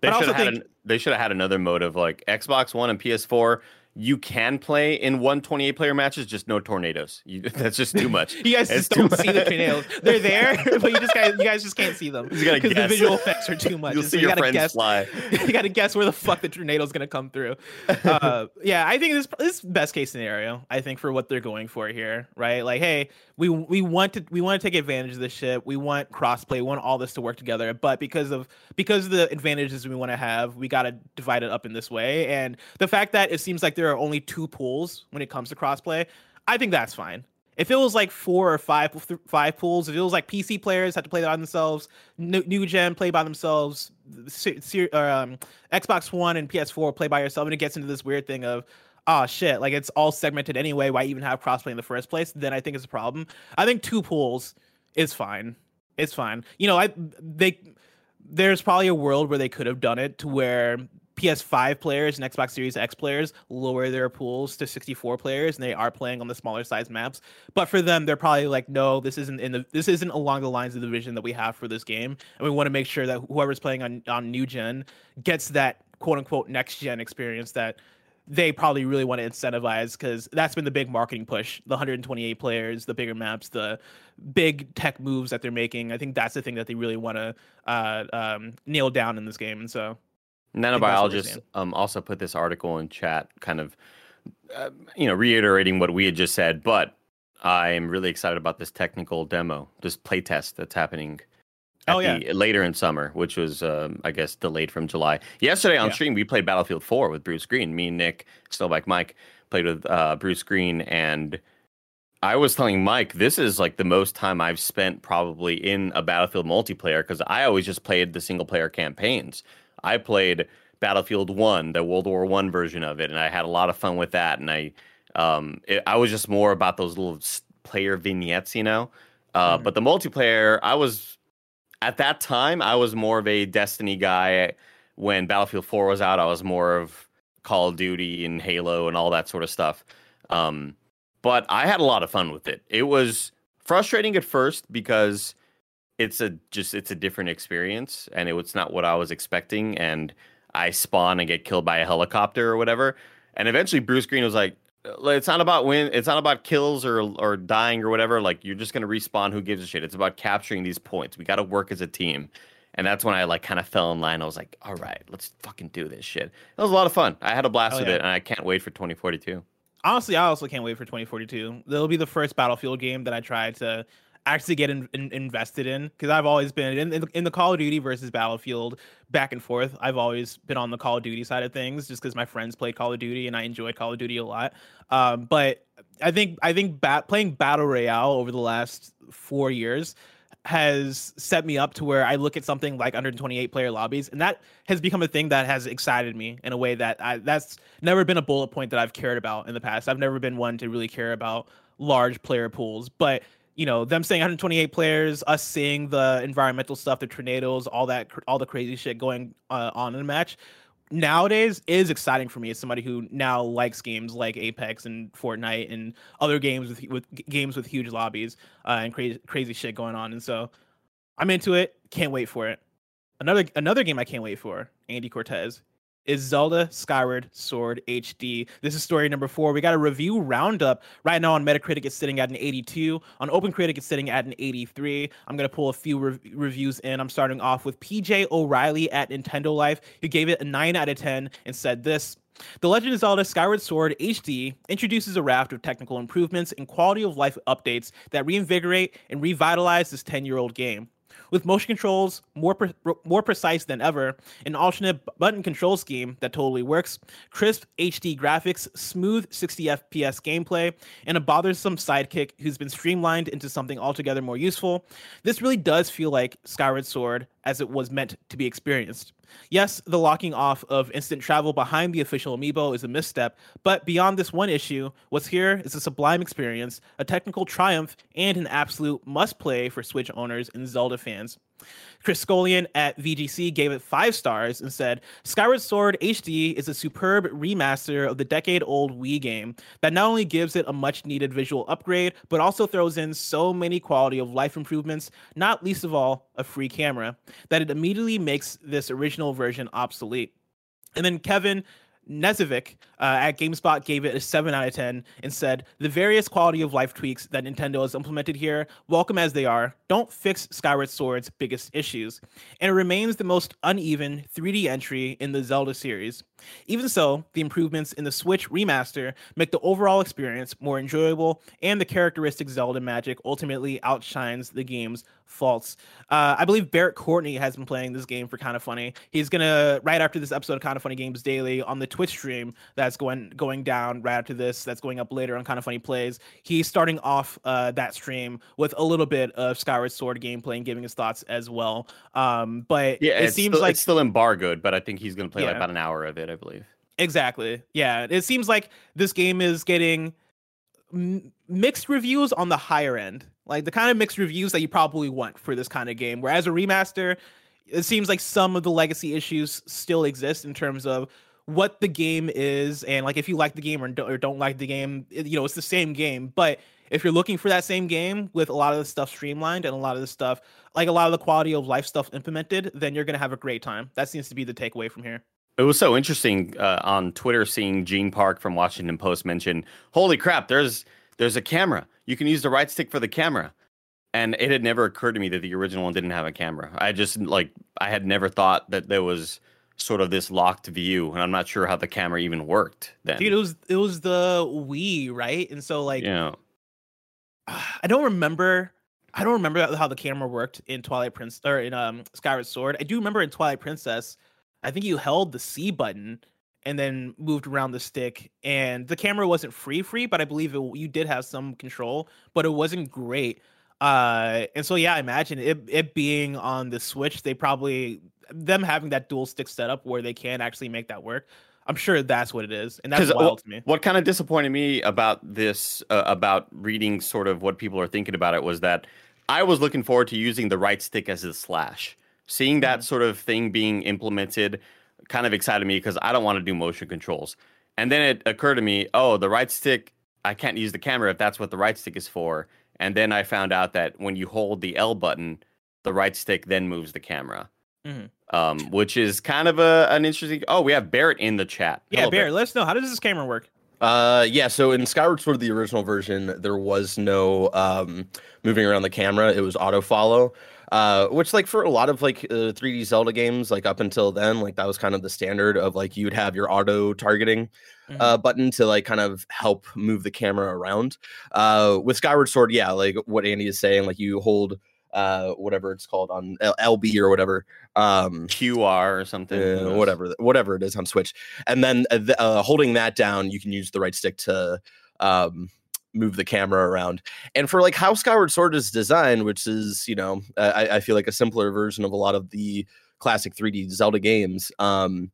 They should have had think- an, they should have had another mode of like Xbox One and PS4. you can play in one 28 player matches, just no tornadoes. <laughs> You, that's just too much. <laughs> you guys It's just don't too see the tornadoes. They're there, <laughs> but you just guys, you guys just can't see them because the visual effects are too much. You'll and so see you your gotta friends guess. fly. you got to guess where the fuck the tornado's gonna come through. Uh, yeah, I think this this is best case scenario. I think for what they're going for here, right? Like, hey, we we want to we want to take advantage of this shit. We want crossplay. We want all this to work together. But because of because of the advantages we want to have, we got to divide it up in this way. And the fact that it seems like there are only two pools when it comes to crossplay, I think that's fine. If it was like four or five five pools, if it was like PC players had to play by themselves, new, new gen play by themselves, se- se- um, Xbox One and PS4 play by yourself, and it gets into this weird thing of, oh shit, like it's all segmented anyway. Why even have crossplay in the first place? Then I think it's a problem. I think two pools is fine. It's fine. You know, I they there's probably a world where they could have done it to where PS5 players and Xbox Series X players lower their pools to 64 players and they are playing on the smaller size maps. But for them, they're probably like, no, this isn't in the this isn't along the lines of the vision that we have for this game. And we want to make sure that whoever's playing on, on new gen gets that quote unquote next gen experience that they probably really want to incentivize because that's been the big marketing push the 128 players the bigger maps the big tech moves that they're making i think that's the thing that they really want to uh, um, nail down in this game and so think that's what we're Nanobiologist um, also put this article in chat, kind of, uh, you know, reiterating what we had just said. But I'm really excited about this technical demo, this playtest that's happening. At Oh, yeah. the, later in summer, which was, um, I guess, delayed from July. Yesterday on Yeah. stream, we played Battlefield 4 with Bruce Green. Me Nick, Snowbike Mike, played with uh, Bruce Green, and I was telling Mike, this is like the most time I've spent probably in a Battlefield multiplayer because I always just played the single player campaigns. I played Battlefield One, the World War One version of it, and I had a lot of fun with that. And I, um, it, I was just more about those little player vignettes, you know. Uh, Mhm. But the multiplayer, I was at that time, I was more of a Destiny guy. When Battlefield Four was out, I was more of Call of Duty and Halo and all that sort of stuff. Um, but I had a lot of fun with it. It was frustrating at first because it's a just it's a different experience and it was not what I was expecting and I spawn and get killed by a helicopter or whatever. And eventually Bruce Green was like it's not about win it's not about kills or or dying or whatever like you're just going to respawn who gives a shit. It's about capturing these points. We got to work as a team. And that's when I like kind of fell in line. I was like, "All right, let's fucking do this shit." It was a lot of fun. I had a blast Oh, with yeah. it and I can't wait for 2042. honestly i also can't wait for 2042 that'll be the first battlefield game that i try to actually get in, in- invested in because i've always been in, in, in the call of duty versus battlefield back and forth i've always been on the call of duty side of things just because my friends played call of duty and i enjoyed call of duty a lot um, but i think i think bat, playing battle royale over the last four years has set me up to where I look at something like 128 player lobbies, and that has become a thing that has excited me in a way that I, that's never been a bullet point that I've cared about in the past. I've never been one to really care about large player pools, but you know them saying 128 players, us seeing the environmental stuff, the tornadoes, all that, all the crazy shit going uh, on in a match. Nowadays is exciting for me as somebody who now likes games like Apex and Fortnite and other games with with games with huge lobbies uh, and crazy crazy shit going on. And so I'm into it. Can't wait for it. Another another game I can't wait for, Andy Cortez, is Zelda Skyward Sword HD. This is story number four. We got a review roundup right now on Metacritic. It's sitting at an 82. On OpenCritic, it's sitting at an 83. I'm gonna pull a few rev- reviews in. I'm starting off with PJ O'Reilly at Nintendo Life, who gave it a nine out of 10 and said this. The Legend of Zelda Skyward Sword HD introduces a raft of technical improvements and quality of life updates that reinvigorate and revitalize this 10 year old game. With motion controls more pre- more precise than ever, an alternate button control scheme that totally works, crisp HD graphics, smooth 60 FPS gameplay, and a bothersome sidekick who's been streamlined into something altogether more useful, this really does feel like Skyward Sword as it was meant to be experienced. Yes, the locking off of instant travel behind the official amiibo is a misstep, but beyond this one issue, what's here is a sublime experience, a technical triumph, and an absolute must play for Switch owners and Zelda fans. Chris Scullion at VGC gave it five stars and said, Skyward Sword HD is a superb remaster of the decade old Wii game that not only gives it a much needed visual upgrade, but also throws in so many quality of life improvements, not least of all, a free camera, that it immediately makes this original version obsolete. And then Kevin Knezevic uh, at GameSpot gave it a 7 out of 10 and said, The various quality of life tweaks that Nintendo has implemented here, welcome as they are, don't fix Skyward Sword's biggest issues, and it remains the most uneven 3D entry in the Zelda series. Even so, the improvements in the Switch remaster make the overall experience more enjoyable, and the characteristic Zelda magic ultimately outshines the game's faults. Uh, I believe Barrett Courtney has been playing this game for kind of funny. He's gonna right after this episode of Kind of Funny Games Daily on the Twitch stream that's going going down right after this. That's going up later on Kind of Funny Plays. He's starting off uh, that stream with a little bit of Skyward Sword gameplay and giving his thoughts as well. Um, but Yeah, it seems still, like it's still embargoed, but I think he's going to play like about an hour of it, I believe. Exactly. Yeah. It seems like this game is getting m- mixed reviews on the higher end, like the kind of mixed reviews that you probably want for this kind of game. Whereas a remaster, it seems like some of the legacy issues still exist in terms of what the game is and like if you like the game or don't, or don't like the game it- you know it's the same game but if you're looking for that same game with a lot of the stuff streamlined and a lot of the stuff like a lot of the quality of life stuff implemented then you're going to have a great time that seems to be the takeaway from here It was so interesting uh, on Twitter seeing Gene Park from Washington Post mention, "Holy crap! There's there's a camera. You can use the right stick for the camera." And it had never occurred to me that the original one didn't have a camera. I just like I had never thought that there was sort of this locked view, and I'm not sure how the camera even worked then. dude it was it was the wii right? And so like know, <sighs> i don't remember i don't remember how the camera worked in twilight prince or in um skyward sword. I do remember in twilight princess i think you held the c button and then moved around the stick and the camera wasn't free free but i believe it, you did have some control but it wasn't great. Uh and so yeah i imagine it, it being on the switch they probably them having that dual stick setup where they can actually make that work i'm sure that's what it is and that's wild to me What kind of disappointed me about this, uh, about reading sort of what people are thinking about it, was that I was looking forward to using the right stick as a slash. Seeing that Mhm. sort of thing being implemented kind of excited me because I don't want to do motion controls. And then it occurred to me, oh, the right stick, I can't use the camera if that's what the right stick is for. And then I found out that when you hold the L button, the right stick then moves the camera. Mhm. Um, which is kind of a an interesting. Oh, we have Barrett in the chat. yeah Hello, bear let us know how does this camera work Uh, yeah. So in Skyward Sword, the original version, there was no um moving around the camera. It was auto follow. Uh, which like for a lot of like uh, 3D Zelda games, like up until then, like that was kind of the standard of like you'd have your auto targeting Mhm. uh, button to like kind of help move the camera around. Uh, with Skyward Sword, yeah, like what Andy is saying, like you hold uh whatever it's called on LB or whatever. Um, QR or something. uh, whatever whatever it is on switch and then uh, th- uh, holding that down you can use the right stick to um move the camera around and for like how skyward sword is designed which is you know I, I feel like a simpler version of a lot of the classic 3d zelda games um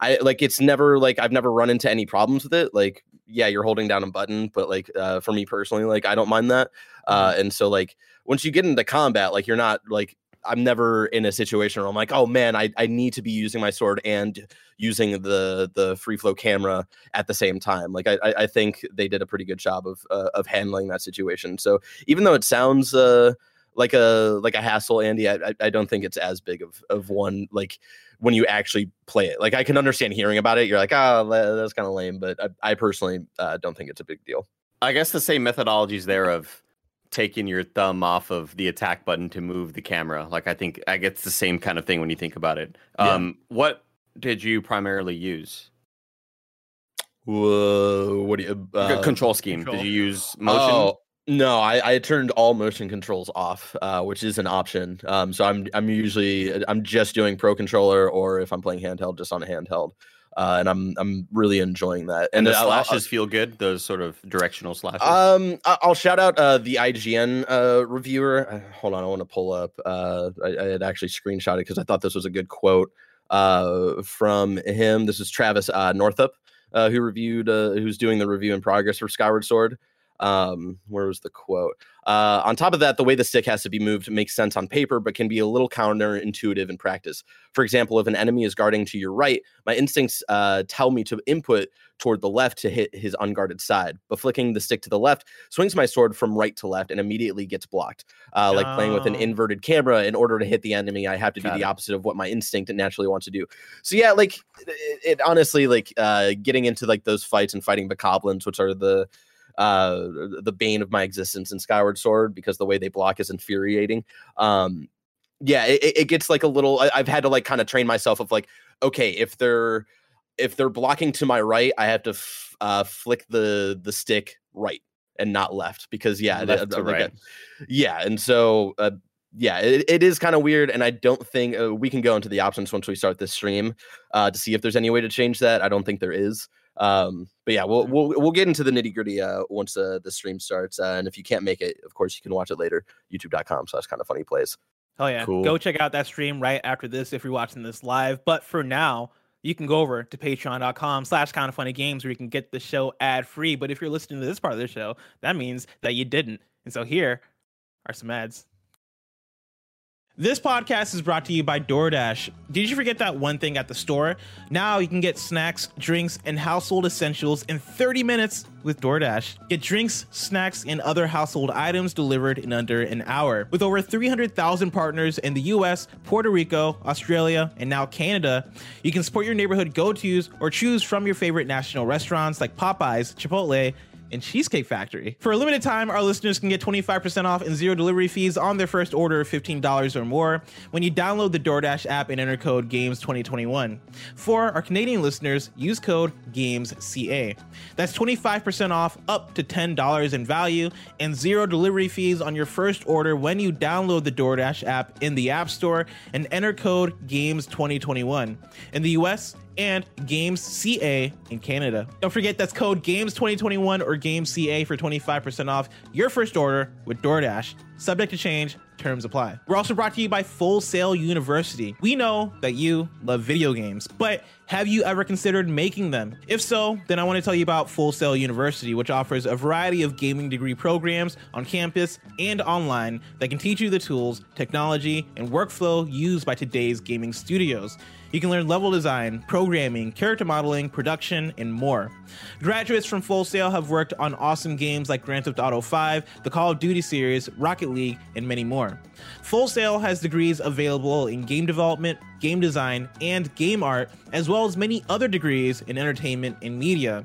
i like it's never like i've never run into any problems with it like yeah you're holding down a button but like uh for me personally like i don't mind that uh and so like once you get into combat like you're not like I'm never in a situation where I'm like, oh man, I, I need to be using my sword and using the the free flow camera at the same time. Like I I think they did a pretty good job of uh, of handling that situation. So even though it sounds uh, like a like a hassle, Andy, I I- I don't think it's as big of of one like when you actually play it. Like I can understand hearing about it. You're like, oh, that's kind of lame, but I, I personally uh, don't think it's a big deal. I guess the same methodologies there of taking your thumb off of the attack button to move the camera. Like I think I guess the same kind of thing when you think about it. Yeah. Um, what did you primarily use? Whoa, what do you uh, control scheme. control. Did you use motion? Oh, no, I, I turned all motion controls off, uh, which is an option. Um, so I'm I'm usually I'm just doing pro controller, or if I'm playing handheld, just on a handheld. Uh, and I'm I'm really enjoying that. and the I'll- I'll- slashes feel good. Those sort of directional slashes. um, I'll shout out uh, the IGN uh, reviewer. Uh, hold on, I want to pull up. Uh, I, I had actually screenshotted because I thought this was a good quote uh, from him. This is Travis uh, Northup, uh, who reviewed, uh, who's doing the review in progress for Skyward Sword. Um, where was the quote? Uh, on top of that, the way the stick has to be moved makes sense on paper, but can be a little counterintuitive in practice. For example, if an enemy is guarding to your right, my instincts uh, tell me to input toward the left to hit his unguarded side. But flicking the stick to the left swings my sword from right to left and immediately gets blocked. Uh, like playing with an Oh. inverted camera, in order to hit the enemy, I have to do Got the it. opposite of what my instinct naturally wants to do. So yeah, like it, it honestly, like uh, getting into like those fights and fighting bokoblins, which are the uh the bane of my existence in Skyward Sword because the way they block is infuriating. Um yeah, it, it- gets like a little I, I've had to like kind of train myself of like, okay, if they're if they're blocking to my right, I have to f- uh flick the the stick right and not left because yeah, Left the- to like, right. yeah, and so uh, yeah, it, it is kind of weird, and I don't think uh, we can go into the options once we start this stream uh, to see if there's any way to change that. I don't think there is. Um, but yeah, we'll we'll we'll get into the nitty gritty uh, once uh, the stream starts. Uh, and if you can't make it, of course, you can watch it later. YouTube.com slash kind of funny plays. Hell yeah. Cool. Go check out that stream right after this if you're watching this live. But for now, you can go over to patreon.com slash kind of funny games where you can get the show ad free. But if you're listening to this part of the show, that means that you didn't. And so here are some ads. This podcast is brought to you by DoorDash. Did you forget that one thing at the store? Now you can get snacks, drinks, and household essentials in 30 minutes with DoorDash. Get drinks, snacks, and other household items delivered in under an hour. With over 300,000 partners in the US, Puerto Rico, Australia, and now Canada, you can support your neighborhood go tos or choose from your favorite national restaurants like Popeyes, Chipotle, and Cheesecake Factory. For a limited time, our listeners can get 25% off and zero delivery fees on their first order of $15 or more when you download the DoorDash app and enter code GAMES2021. For our Canadian listeners, use code GAMESCA. That's 25% off up to $10 in value and zero delivery fees on your first order when you download the DoorDash app in the App Store and enter code GAMES2021. In the US, and Games CA in Canada. Don't forget that's code Games 2021 or Games CA for 25% off your first order with DoorDash. Subject to change, terms apply. We're also brought to you by Full Sail University. We know that you love video games, but have you ever considered making them? If so, then I want to tell you about Full Sail University, which offers a variety of gaming degree programs on campus and online that can teach you the tools, technology, and workflow used by today's gaming studios. You can learn level design, programming, character modeling, production, and more. Graduates from Full Sail have worked on awesome games like Grand Theft Auto 5, the Call of Duty series, Rocket League, and many more. Full Sail has degrees available in game development, game design, and game art, as well as many other degrees in entertainment and media.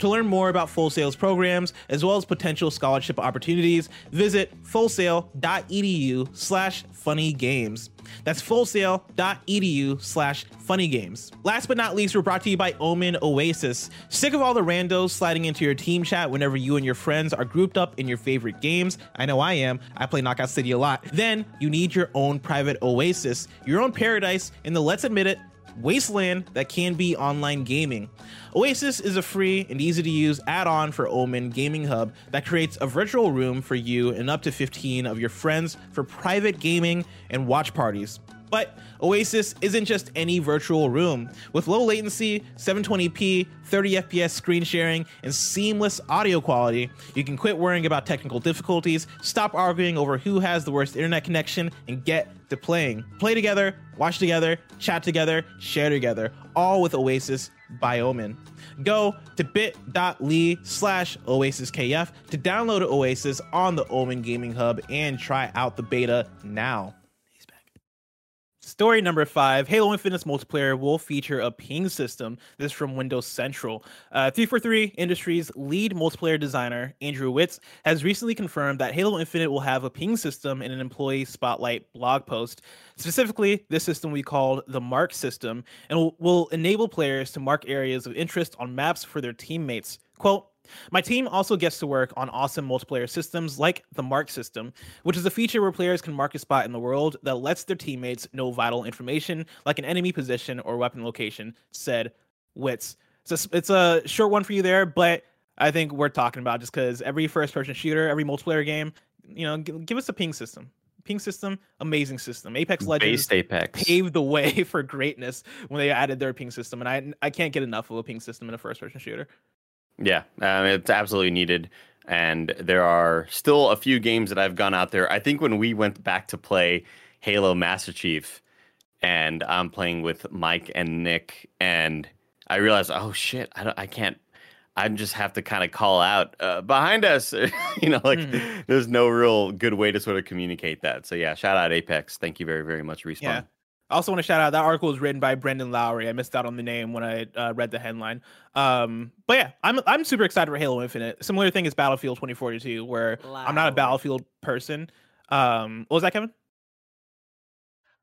To learn more about Full Sail's programs, as well as potential scholarship opportunities, visit fullsail.edu slash funny games. That's fullsail.edu slash funny games. Last but not least, we're brought to you by Omen Oasis. Sick of all the randos sliding into your team chat whenever you and your friends are grouped up in your favorite games? I know I am. I play Knockout City a lot. Then you need your own private oasis, your own paradise in the let's admit it, wasteland that can be online gaming. Oasis is a free and easy to use add on for Omen Gaming Hub that creates a virtual room for you and up to 15 of your friends for private gaming and watch parties. But Oasis isn't just any virtual room. With low latency, 720p, 30 FPS screen sharing, and seamless audio quality, you can quit worrying about technical difficulties, stop arguing over who has the worst internet connection, and get to playing. Play together, watch together, chat together, share together, all with Oasis by Omen. Go to bit.ly slash OasisKF to download Oasis on the Omen Gaming Hub and try out the beta now. Story number five Halo Infinite's multiplayer will feature a ping system. This is from Windows Central. Uh, 343 Industries lead multiplayer designer, Andrew Witts, has recently confirmed that Halo Infinite will have a ping system in an employee spotlight blog post. Specifically, this system we called the Mark system and will, will enable players to mark areas of interest on maps for their teammates. Quote, my team also gets to work on awesome multiplayer systems like the Mark system, which is a feature where players can mark a spot in the world that lets their teammates know vital information like an enemy position or weapon location, said Witts. So it's- it's a short one for you there, but I think we're talking about just because every first person shooter, every multiplayer game, you know, g- give us a ping system. Ping system, amazing system. Apex Legends Based Apex. paved the way <laughs> for greatness when they added their ping system, and I I can't get enough of a ping system in a first person shooter. Yeah, um, it's absolutely needed. and there are still a few games that I've gone out there. I think when we went back to play Halo Master Chief, and I'm playing with Mike and Nick, and I realized, oh shit, I don't, I can't. I just have to kind of call out uh, behind us. <laughs> you know, like Mhm. there's no real good way to sort of communicate that. So yeah, shout out Apex. Thank you very very much, Respawn. Yeah. I also want to shout out that article was written by Brendan Lowry. I missed out on the name when I uh, read the headline. Um, but yeah, I'm I'm super excited for Halo Infinite. Similar thing is Battlefield 2042, where I'm not a Battlefield person. Um, what was that, Kevin?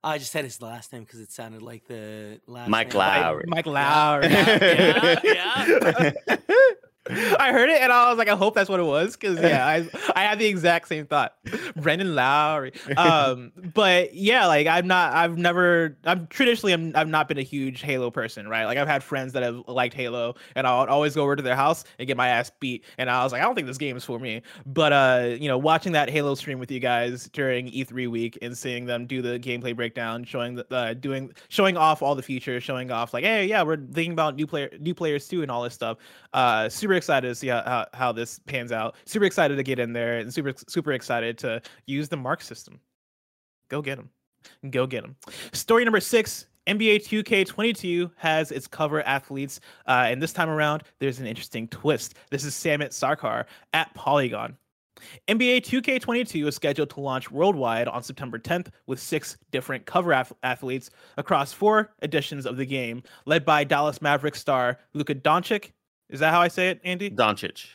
I just said his last name because it sounded like the last Mike name. Lowry. Mike Lowry. Yeah, yeah, <laughs> <laughs> <laughs> I heard it and I was like, I hope that's what it was because yeah, I I had the exact same thought. <laughs> Brendan Lowry. <laughs> Um, but yeah, like I'm not. I've never. I'm traditionally. I'm. I've not been a huge Halo person, right? Like I've had friends that have liked Halo, and I would always go over to their house and get my ass beat. And I was like, I don't think this game is for me. But uh, you know, watching that Halo stream with you guys during E3 week and seeing them do the gameplay breakdown, showing the uh, doing showing off all the features, showing off like, hey, yeah, we're thinking about new player new players too, and all this stuff. Uh, super excited to see how, how, how this pans out. Super excited to get in there, and super super excited to use the mark system. Go get them. Go get them. Story number six. NBA 2K22 has its cover athletes, uh, and this time around, there's an interesting twist. This is Samit Sarkar at Polygon. NBA 2K22 is scheduled to launch worldwide on September 10th with six different cover ath- athletes across four editions of the game, led by Dallas Mavericks star Luka Doncic. Is that how I say it, Andy? Doncic.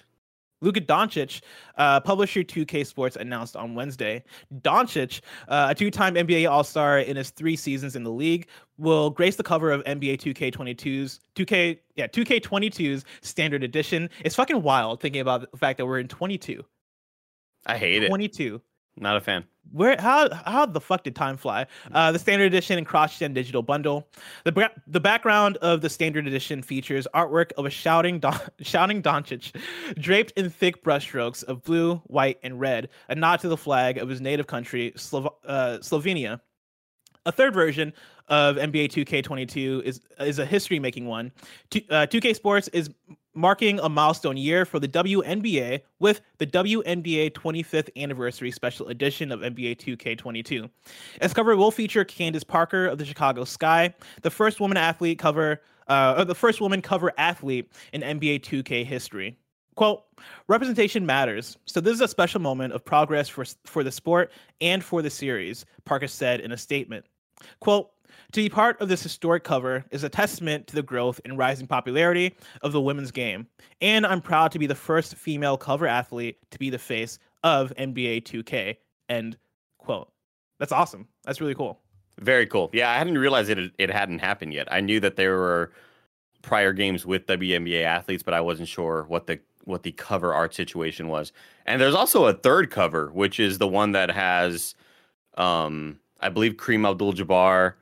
Luka Doncic, uh, publisher 2K Sports announced on Wednesday. Doncic, uh, a two-time NBA All-Star in his three seasons in the league, will grace the cover of NBA 2K22's 2K yeah 2K22's Standard Edition. It's fucking wild thinking about the fact that we're in 22. I hate it. 22. Not a fan. Where how how the fuck did time fly? Uh, the standard edition and cross-gen digital bundle. The bra- the background of the standard edition features artwork of a shouting Don- <laughs> shouting Doncic, draped in thick brushstrokes of blue, white, and red, a nod to the flag of his native country, Slov- uh, Slovenia. A third version of NBA 2K22 is is a history making one. Two- uh, 2K Sports is marking a milestone year for the WNBA with the WNBA 25th anniversary special edition of NBA 2K22. Its cover will feature Candace Parker of the Chicago Sky, the first woman athlete cover, uh, or the first woman cover athlete in NBA 2K history. Quote, representation matters. So this is a special moment of progress for, for the sport and for the series, Parker said in a statement. Quote, to be part of this historic cover is a testament to the growth and rising popularity of the women's game. And I'm proud to be the first female cover athlete to be the face of NBA 2K. End quote. That's awesome. That's really cool. Very cool. Yeah, I hadn't realized it it hadn't happened yet. I knew that there were prior games with WNBA athletes, but I wasn't sure what the what the cover art situation was. And there's also a third cover, which is the one that has um I believe Kareem Abdul-Jabbar,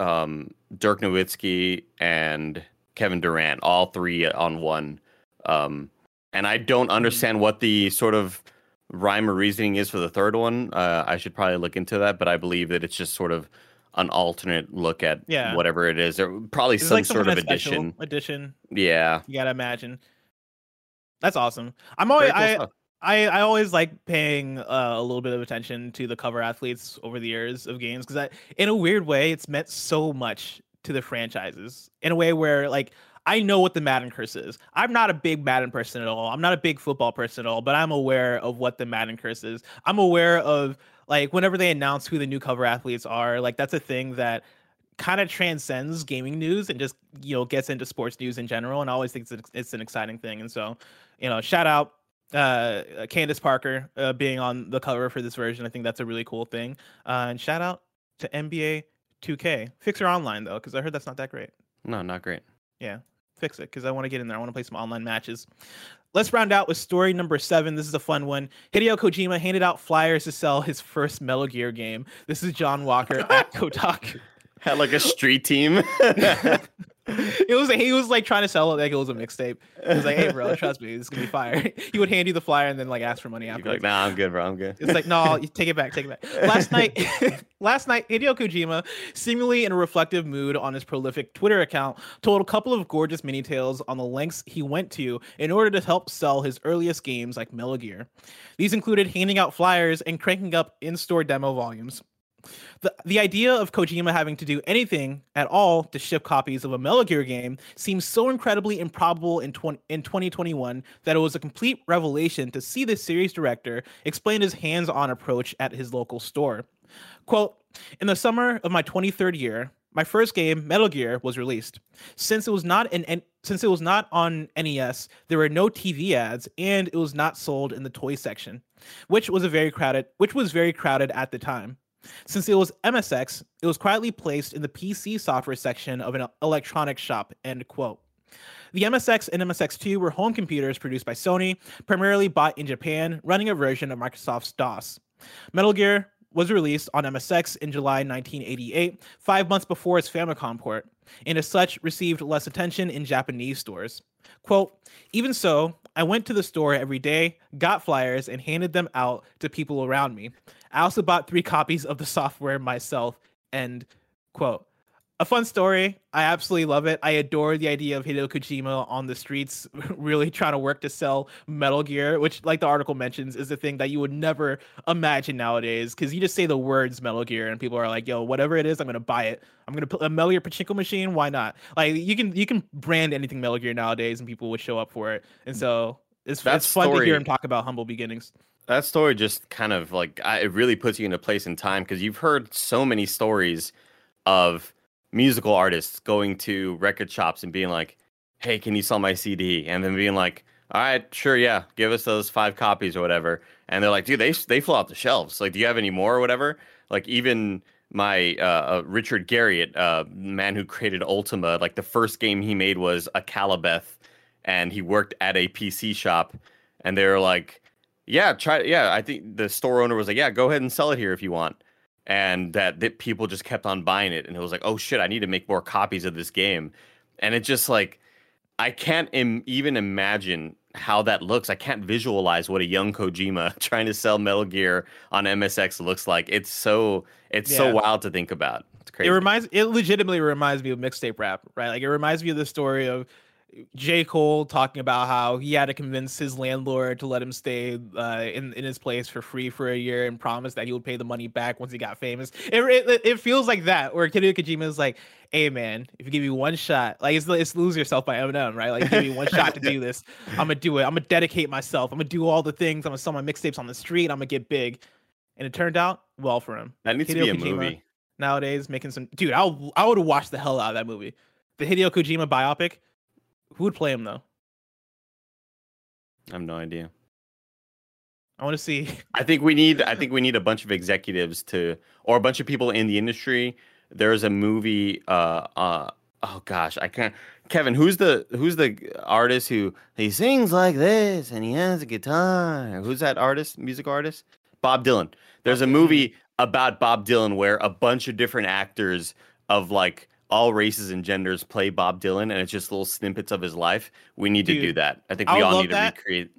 um Dirk Nowitzki and Kevin Durant, all three on one. Um and I don't understand what the sort of rhyme or reasoning is for the third one. Uh, I should probably look into that, but I believe that it's just sort of an alternate look at Yeah. whatever it is. There probably It's some like sort of addition. Edition. Yeah. You gotta imagine. That's awesome. I'm always cool I, stuff. I I always like paying uh, a little bit of attention to the cover athletes over the years of games because in a weird way it's meant so much to the franchises in a way where like I know what the Madden curse is. I'm not a big Madden person at all. I'm not a big football person at all, but I'm aware of what the Madden curse is. I'm aware of like whenever they announce who the new cover athletes are, like that's a thing that kind of transcends gaming news and just you know gets into sports news in general and I always think it's, it's an exciting thing and so you know shout out uh Candace Parker uh, being on the cover for this version. I think that's a really cool thing. Uh, and shout out to NBA 2K fix your online though because I heard that's not that great. No, not great. yeah fix it because I want to get in there. I want to play some online matches. Let's round out with story number seven. This is a fun one. Hideo Kojima handed out flyers to sell his first Metal Gear game. This is John Walker at <laughs> Kotaku Had like a street team. <laughs> it was he was like trying to sell it like it was a mixtape. He was like, "Hey, bro, trust me, this is gonna be fire." <laughs> he would hand you the flyer and then like ask for money You'd like, nah, I'm good, bro. I'm good. It's like, no, you <laughs> take it back, take it back. Last night, last night, Hideo Kojima, seemingly in a reflective mood on his prolific Twitter account, told a couple of gorgeous mini tales on the lengths he went to in order to help sell his earliest games like Metal Gear. These included handing out flyers and cranking up in-store demo volumes. The, the idea of Kojima having to do anything at all to ship copies of a Metal Gear game seems so incredibly improbable in, 20, in 2021 that it was a complete revelation to see the series director explain his hands on approach at his local store. Quote In the summer of my 23rd year, my first game, Metal Gear, was released. Since it was not an, since it was not on NES, there were no TV ads, and it was not sold in the toy section, which was a very crowded, which was very crowded at the time. Since it was MSX, it was quietly placed in the PC software section of an electronics shop. End quote. The MSX and MSX2 were home computers produced by Sony, primarily bought in Japan, running a version of Microsoft's DOS. Metal Gear was released on MSX in July 1988, five months before its Famicom port, and as such received less attention in Japanese stores. Quote, even so, I went to the store every day, got flyers, and handed them out to people around me. I also bought three copies of the software myself. End quote. A fun story. I absolutely love it. I adore the idea of Hideo Kojima on the streets, <laughs> really trying to work to sell Metal Gear, which, like the article mentions, is a thing that you would never imagine nowadays. Because you just say the words Metal Gear, and people are like, "Yo, whatever it is, I'm gonna buy it. I'm gonna put a Metal Gear pachinko machine. Why not? Like you can you can brand anything Metal Gear nowadays, and people would show up for it. And so it's That it's fun to hear him talk about humble beginnings. That story just kind of like I, it really puts you in a place in time because you've heard so many stories of musical artists going to record shops and being like, "Hey, can you sell my CD?" and then being like, "All right, sure, yeah, give us those five copies or whatever." And they're like, "Dude, they they fall off the shelves. Like, do you have any more or whatever?" Like even my uh, uh, Richard Garriott, uh, man who created Ultima, like the first game he made was Akalabeth, and he worked at a PC shop, and they were like yeah try yeah i think the store owner was like yeah go ahead and sell it here if you want. And that, that people just kept on buying it and it was like oh shit i need to make more copies of this game. And it just like i can't Im- even imagine how that looks. I can't visualize what a young kojima <laughs> trying to sell metal gear on msx looks like. It's so it's so wild to think about. It's crazy. It reminds it legitimately reminds me of mixtape rap, right? Like it reminds me of the story of J. Cole talking about how he had to convince his landlord to let him stay uh, in in his place for free for a year and promise that he would pay the money back once he got famous. It it, it feels like that, where Hideo Kojima is like, "Hey man, if you give me one shot, like it's, it's lose yourself by Eminem, right? Like give me one shot to do <laughs> this, I'm gonna do it. I'm gonna dedicate myself. I'm gonna do all the things. I'm gonna sell my mixtapes on the street. I'm gonna get big." And it turned out well for him that needs to be a Kojima. movie nowadays making some dude i i would have watched the hell out of that movie the hideo kojima biopic who would play him though i have no idea i want to see I think we need I think we need a bunch of <laughs> executives to or a bunch of people in the industry. There's a movie uh uh oh gosh, I can't Kevin, who's the who's the artist who he sings like this and he has a guitar? Who's that artist, music artist? Bob Dylan. There's a movie about Bob Dylan where a bunch of different actors of like all races and genders play Bob Dylan and it's just little snippets of his life. We need to do that. I think I we would all need to that. recreate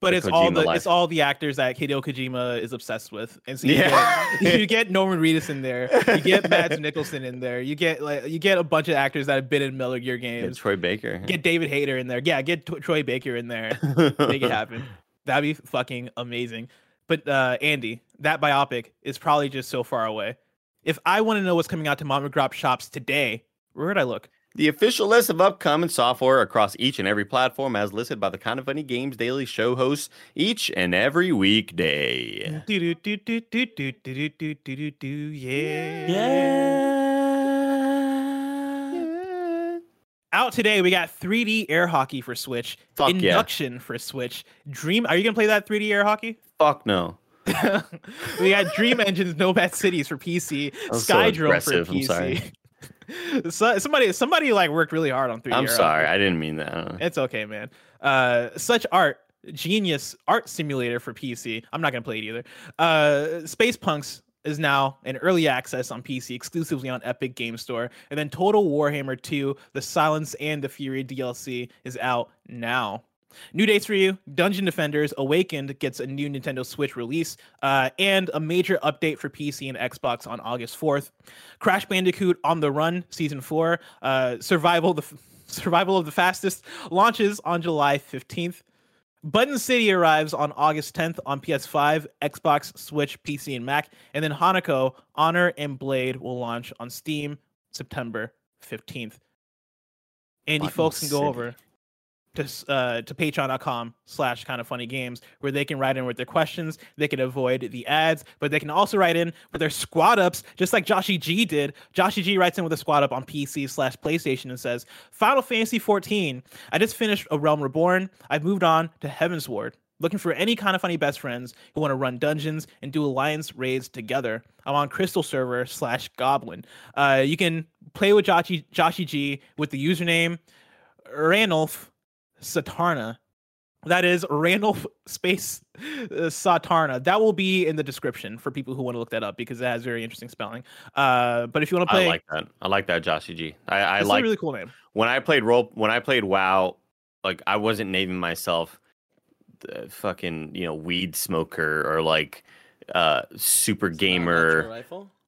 but it's all the life. it's all the actors that hideo kojima is obsessed with and so you, Yeah. get, you <laughs> get norman reedus in there you get mads mikkelsen in there you get like you get a bunch of actors that have been in metal gear games Troy Baker. get david hayter in there yeah get T- troy baker in there make it happen <laughs> that'd be fucking amazing but uh andy that biopic is probably just so far away if i want to know what's coming out to mom and grop shops today where would i look The official list of upcoming software across each and every platform as listed by the Kind of Funny Games Daily Show hosts each and every weekday. do do do do do do do do do do do yeah Yeah. out today we got 3d air hockey for switch Fuck yeah. induction for switch dream are you gonna play that 3d air hockey Fuck no. We got Dream Engines Nomad Cities for PC, was so Skydrome for aggressive, I'm sorry. PC. <laughs> so, somebody somebody like worked really hard on three. I'm sorry. I didn't mean that. I don't know. It's okay, man. Uh such art genius art simulator for PC. I'm not gonna play it either. Uh Space Punks is now in early access on PC exclusively on Epic Game Store. And then Total Warhammer 2, The Silence and the Fury DLC is out now. New dates for you Dungeon Defenders Awakened gets a new Nintendo Switch release uh, and a major update for PC and Xbox on August 4th. Crash Bandicoot on the Run Season 4, uh, Survival, the Survival of the Fastest launches on July 15th. Button City arrives on August 10th on PS5, Xbox, Switch, PC, and Mac. And then Hanako, Honor, and Blade will launch on Steam September 15th. Andy, Button folks can go City. over to uh, to patreon.com slash kind of funny games where they can write in with their questions they can avoid the ads but they can also write in with their squad ups just like joshy g did. Joshy g writes in with a squad up on pc slash playstation and says final fantasy 14 i just finished a realm reborn. I've moved on to Heavensward. Looking for any kind of funny best friends who want to run dungeons and do alliance raids together. I'm on crystal server slash goblin. Uh, you can play with joshy, joshy g with the username ranulf Satarna. That is Randolph Space uh, Satarna. That will be in the description for people who want to look that up because it has very interesting spelling. Uh, but if you want to play, I like that. I like that, Joshy G. I, I like a really cool name. when I played role when I played WoW, like I wasn't naming myself the fucking you know weed smoker or like uh super gamer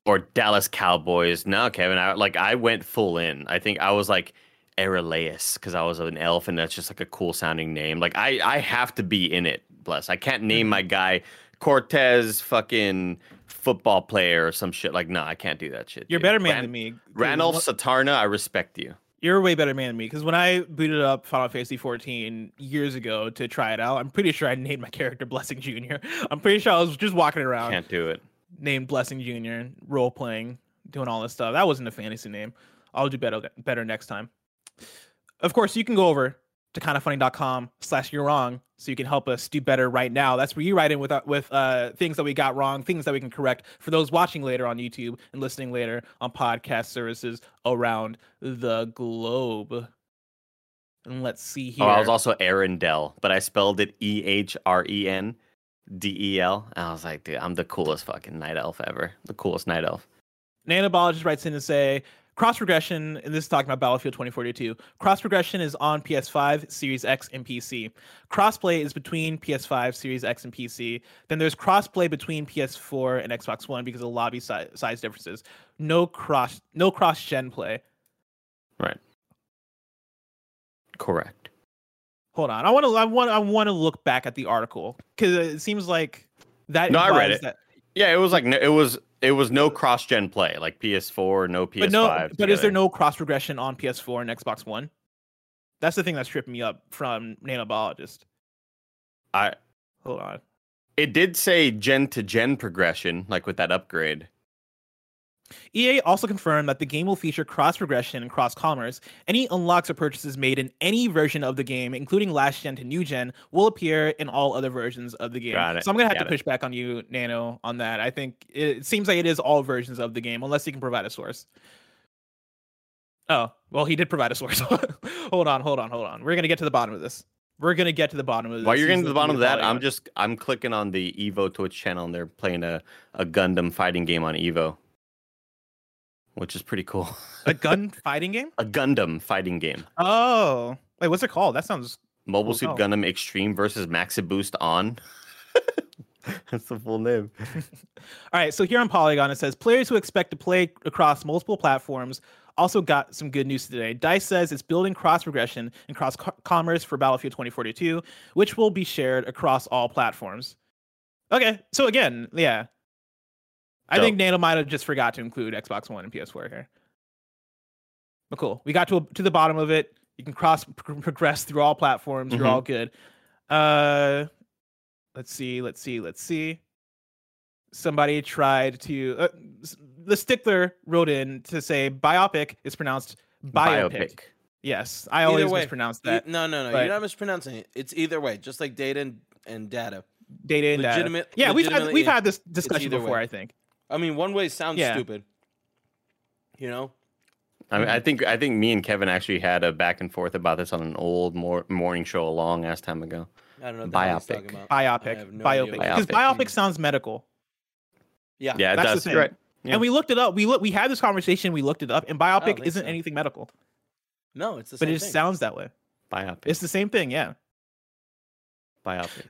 or Dallas Cowboys. No, Kevin, I like I went full in. I think I was like Araleus because I was an elf and that's just like a cool sounding name. Like I I have to be in it. Bless. I can't name my mm-hmm. guy Cortez fucking football player or some shit. Like no, I can't do that shit. You're a dude. better man Ran- than me. Ranulph Satarna, I respect you. You're a way better man than me because when I booted up Final Fantasy 14 years ago to try it out, I'm pretty sure I named my character Blessing Junior. <laughs> I'm pretty sure I was just walking around Can't do it. named Blessing Junior, role playing, doing all this stuff. That wasn't a fantasy name. I'll do better better next time. Of course, you can go over to kindafunny.com slash you're wrong so you can help us do better right now. That's where you write in with uh, with uh, things that we got wrong, things that we can correct for those watching later on YouTube and listening later on podcast services around the globe. And let's see here. Oh, I was also Arendelle, but I spelled it E H R E N D E L. I was like, dude, I'm the coolest fucking night elf ever. The coolest night elf. Nanobologist writes in to say cross progression, and this is talking about Battlefield 2042. Cross progression is on PS5, Series X, and PC. Crossplay is between PS5, Series X, and PC. Then there's crossplay between PS4 and Xbox One because of lobby si- size differences. No cross, no cross gen play. Right. Correct. Hold on, I want to, I want, I want to look back at the article because it seems like that. No, I read it. That, Yeah, it was like it was it was no cross gen play like PS4, no PS5. but no, but is there no cross progression on PS4 and Xbox One? That's the thing that's tripping me up from Nanobologist. I Hold on. it did say gen to gen progression like with that upgrade. EA also confirmed that the game will feature cross progression and cross commerce. Any unlocks or purchases made in any version of the game, including last gen to new gen, will appear in all other versions of the game. So I'm gonna have Got to it. push back on you, Nano, on that. I think it seems like it is all versions of the game, unless you can provide a source. Oh, well, he did provide a source. <laughs> hold on, hold on, hold on. We're gonna get to the bottom of this. We're gonna get to the bottom of this. While you're getting to the bottom of that. I'm just I'm clicking on the Evo Twitch channel and they're playing a, a Gundam fighting game on Evo. Which is pretty cool. a <laughs> gun fighting game. a Gundam fighting game. Oh, wait, what's it called? That sounds Mobile Suit. Gundam Extreme versus Maxi Boost on. <laughs> That's the full name. <laughs> All right, so here on Polygon it says players who expect to play across multiple platforms also got some good news today. Dice says it's building cross progression and cross co- commerce for Battlefield 2042, which will be shared across all platforms. Okay, so again, yeah, I think Nano might have just forgot to include Xbox One and PS4 here. But cool, we got to to the bottom of it. You can cross <laughs> pro- progress through all platforms. You're Mhm. all good. Uh, let's see, let's see, let's see. Somebody tried to. Uh, the stickler wrote in to say biopic is pronounced biopic. Yes, I Either always way, mispronounce E- that. no, no, no. but- You're not mispronouncing it. It's either way, just like data and, and data. Data and data. legitimate- Yeah, we've had we've had this discussion before. way. I think. I mean, one way sounds Yeah. stupid. You know? I mean, I think I think me and Kevin actually had a back and forth about this on an old mor- morning show a long ass time ago. I don't know what the hell he's Biopic. talking about. I Biopic. no biopic. Because Biopic biopic sounds medical. Yeah. Yeah, it That's the does. thing. Right. Yeah. And we looked it up. We look, we had this conversation. We looked it up, and biopic isn't so. anything medical, No, it's the same but same it just thing. sounds that way. Biopic. It's the same thing, yeah. biopic.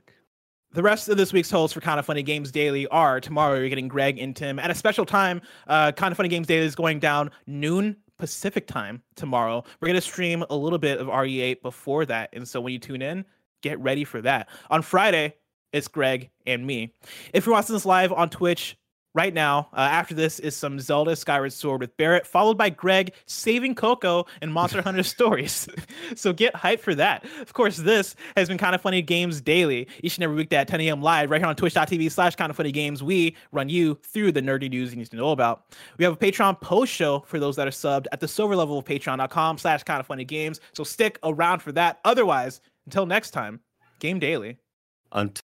The rest of this week's hosts for Kind of Funny Games Daily are tomorrow. You're getting Greg and Tim at a special time. Uh, kind of Funny Games Daily is going down noon Pacific time tomorrow. We're gonna stream a little bit of RE8 before that, and so when you tune in, get ready for that. On Friday, it's Greg and me. If you're watching this live on Twitch right now, uh, after this is some Zelda Skyward Sword with Barrett, followed by Greg saving Coco and Monster Hunter <laughs> stories. <laughs> so get hyped for that. Of course, this has been Kind of Funny Games Daily, each and every weekday at 10 a.m. live right here on twitch.tv slash Kind of Funny Games. We run you through the nerdy news you need to know about. We have a Patreon post show for those that are subbed at the silver level of patreon.com slash Kind of Funny Games. So stick around for that. Otherwise, until next time, Game Daily. Until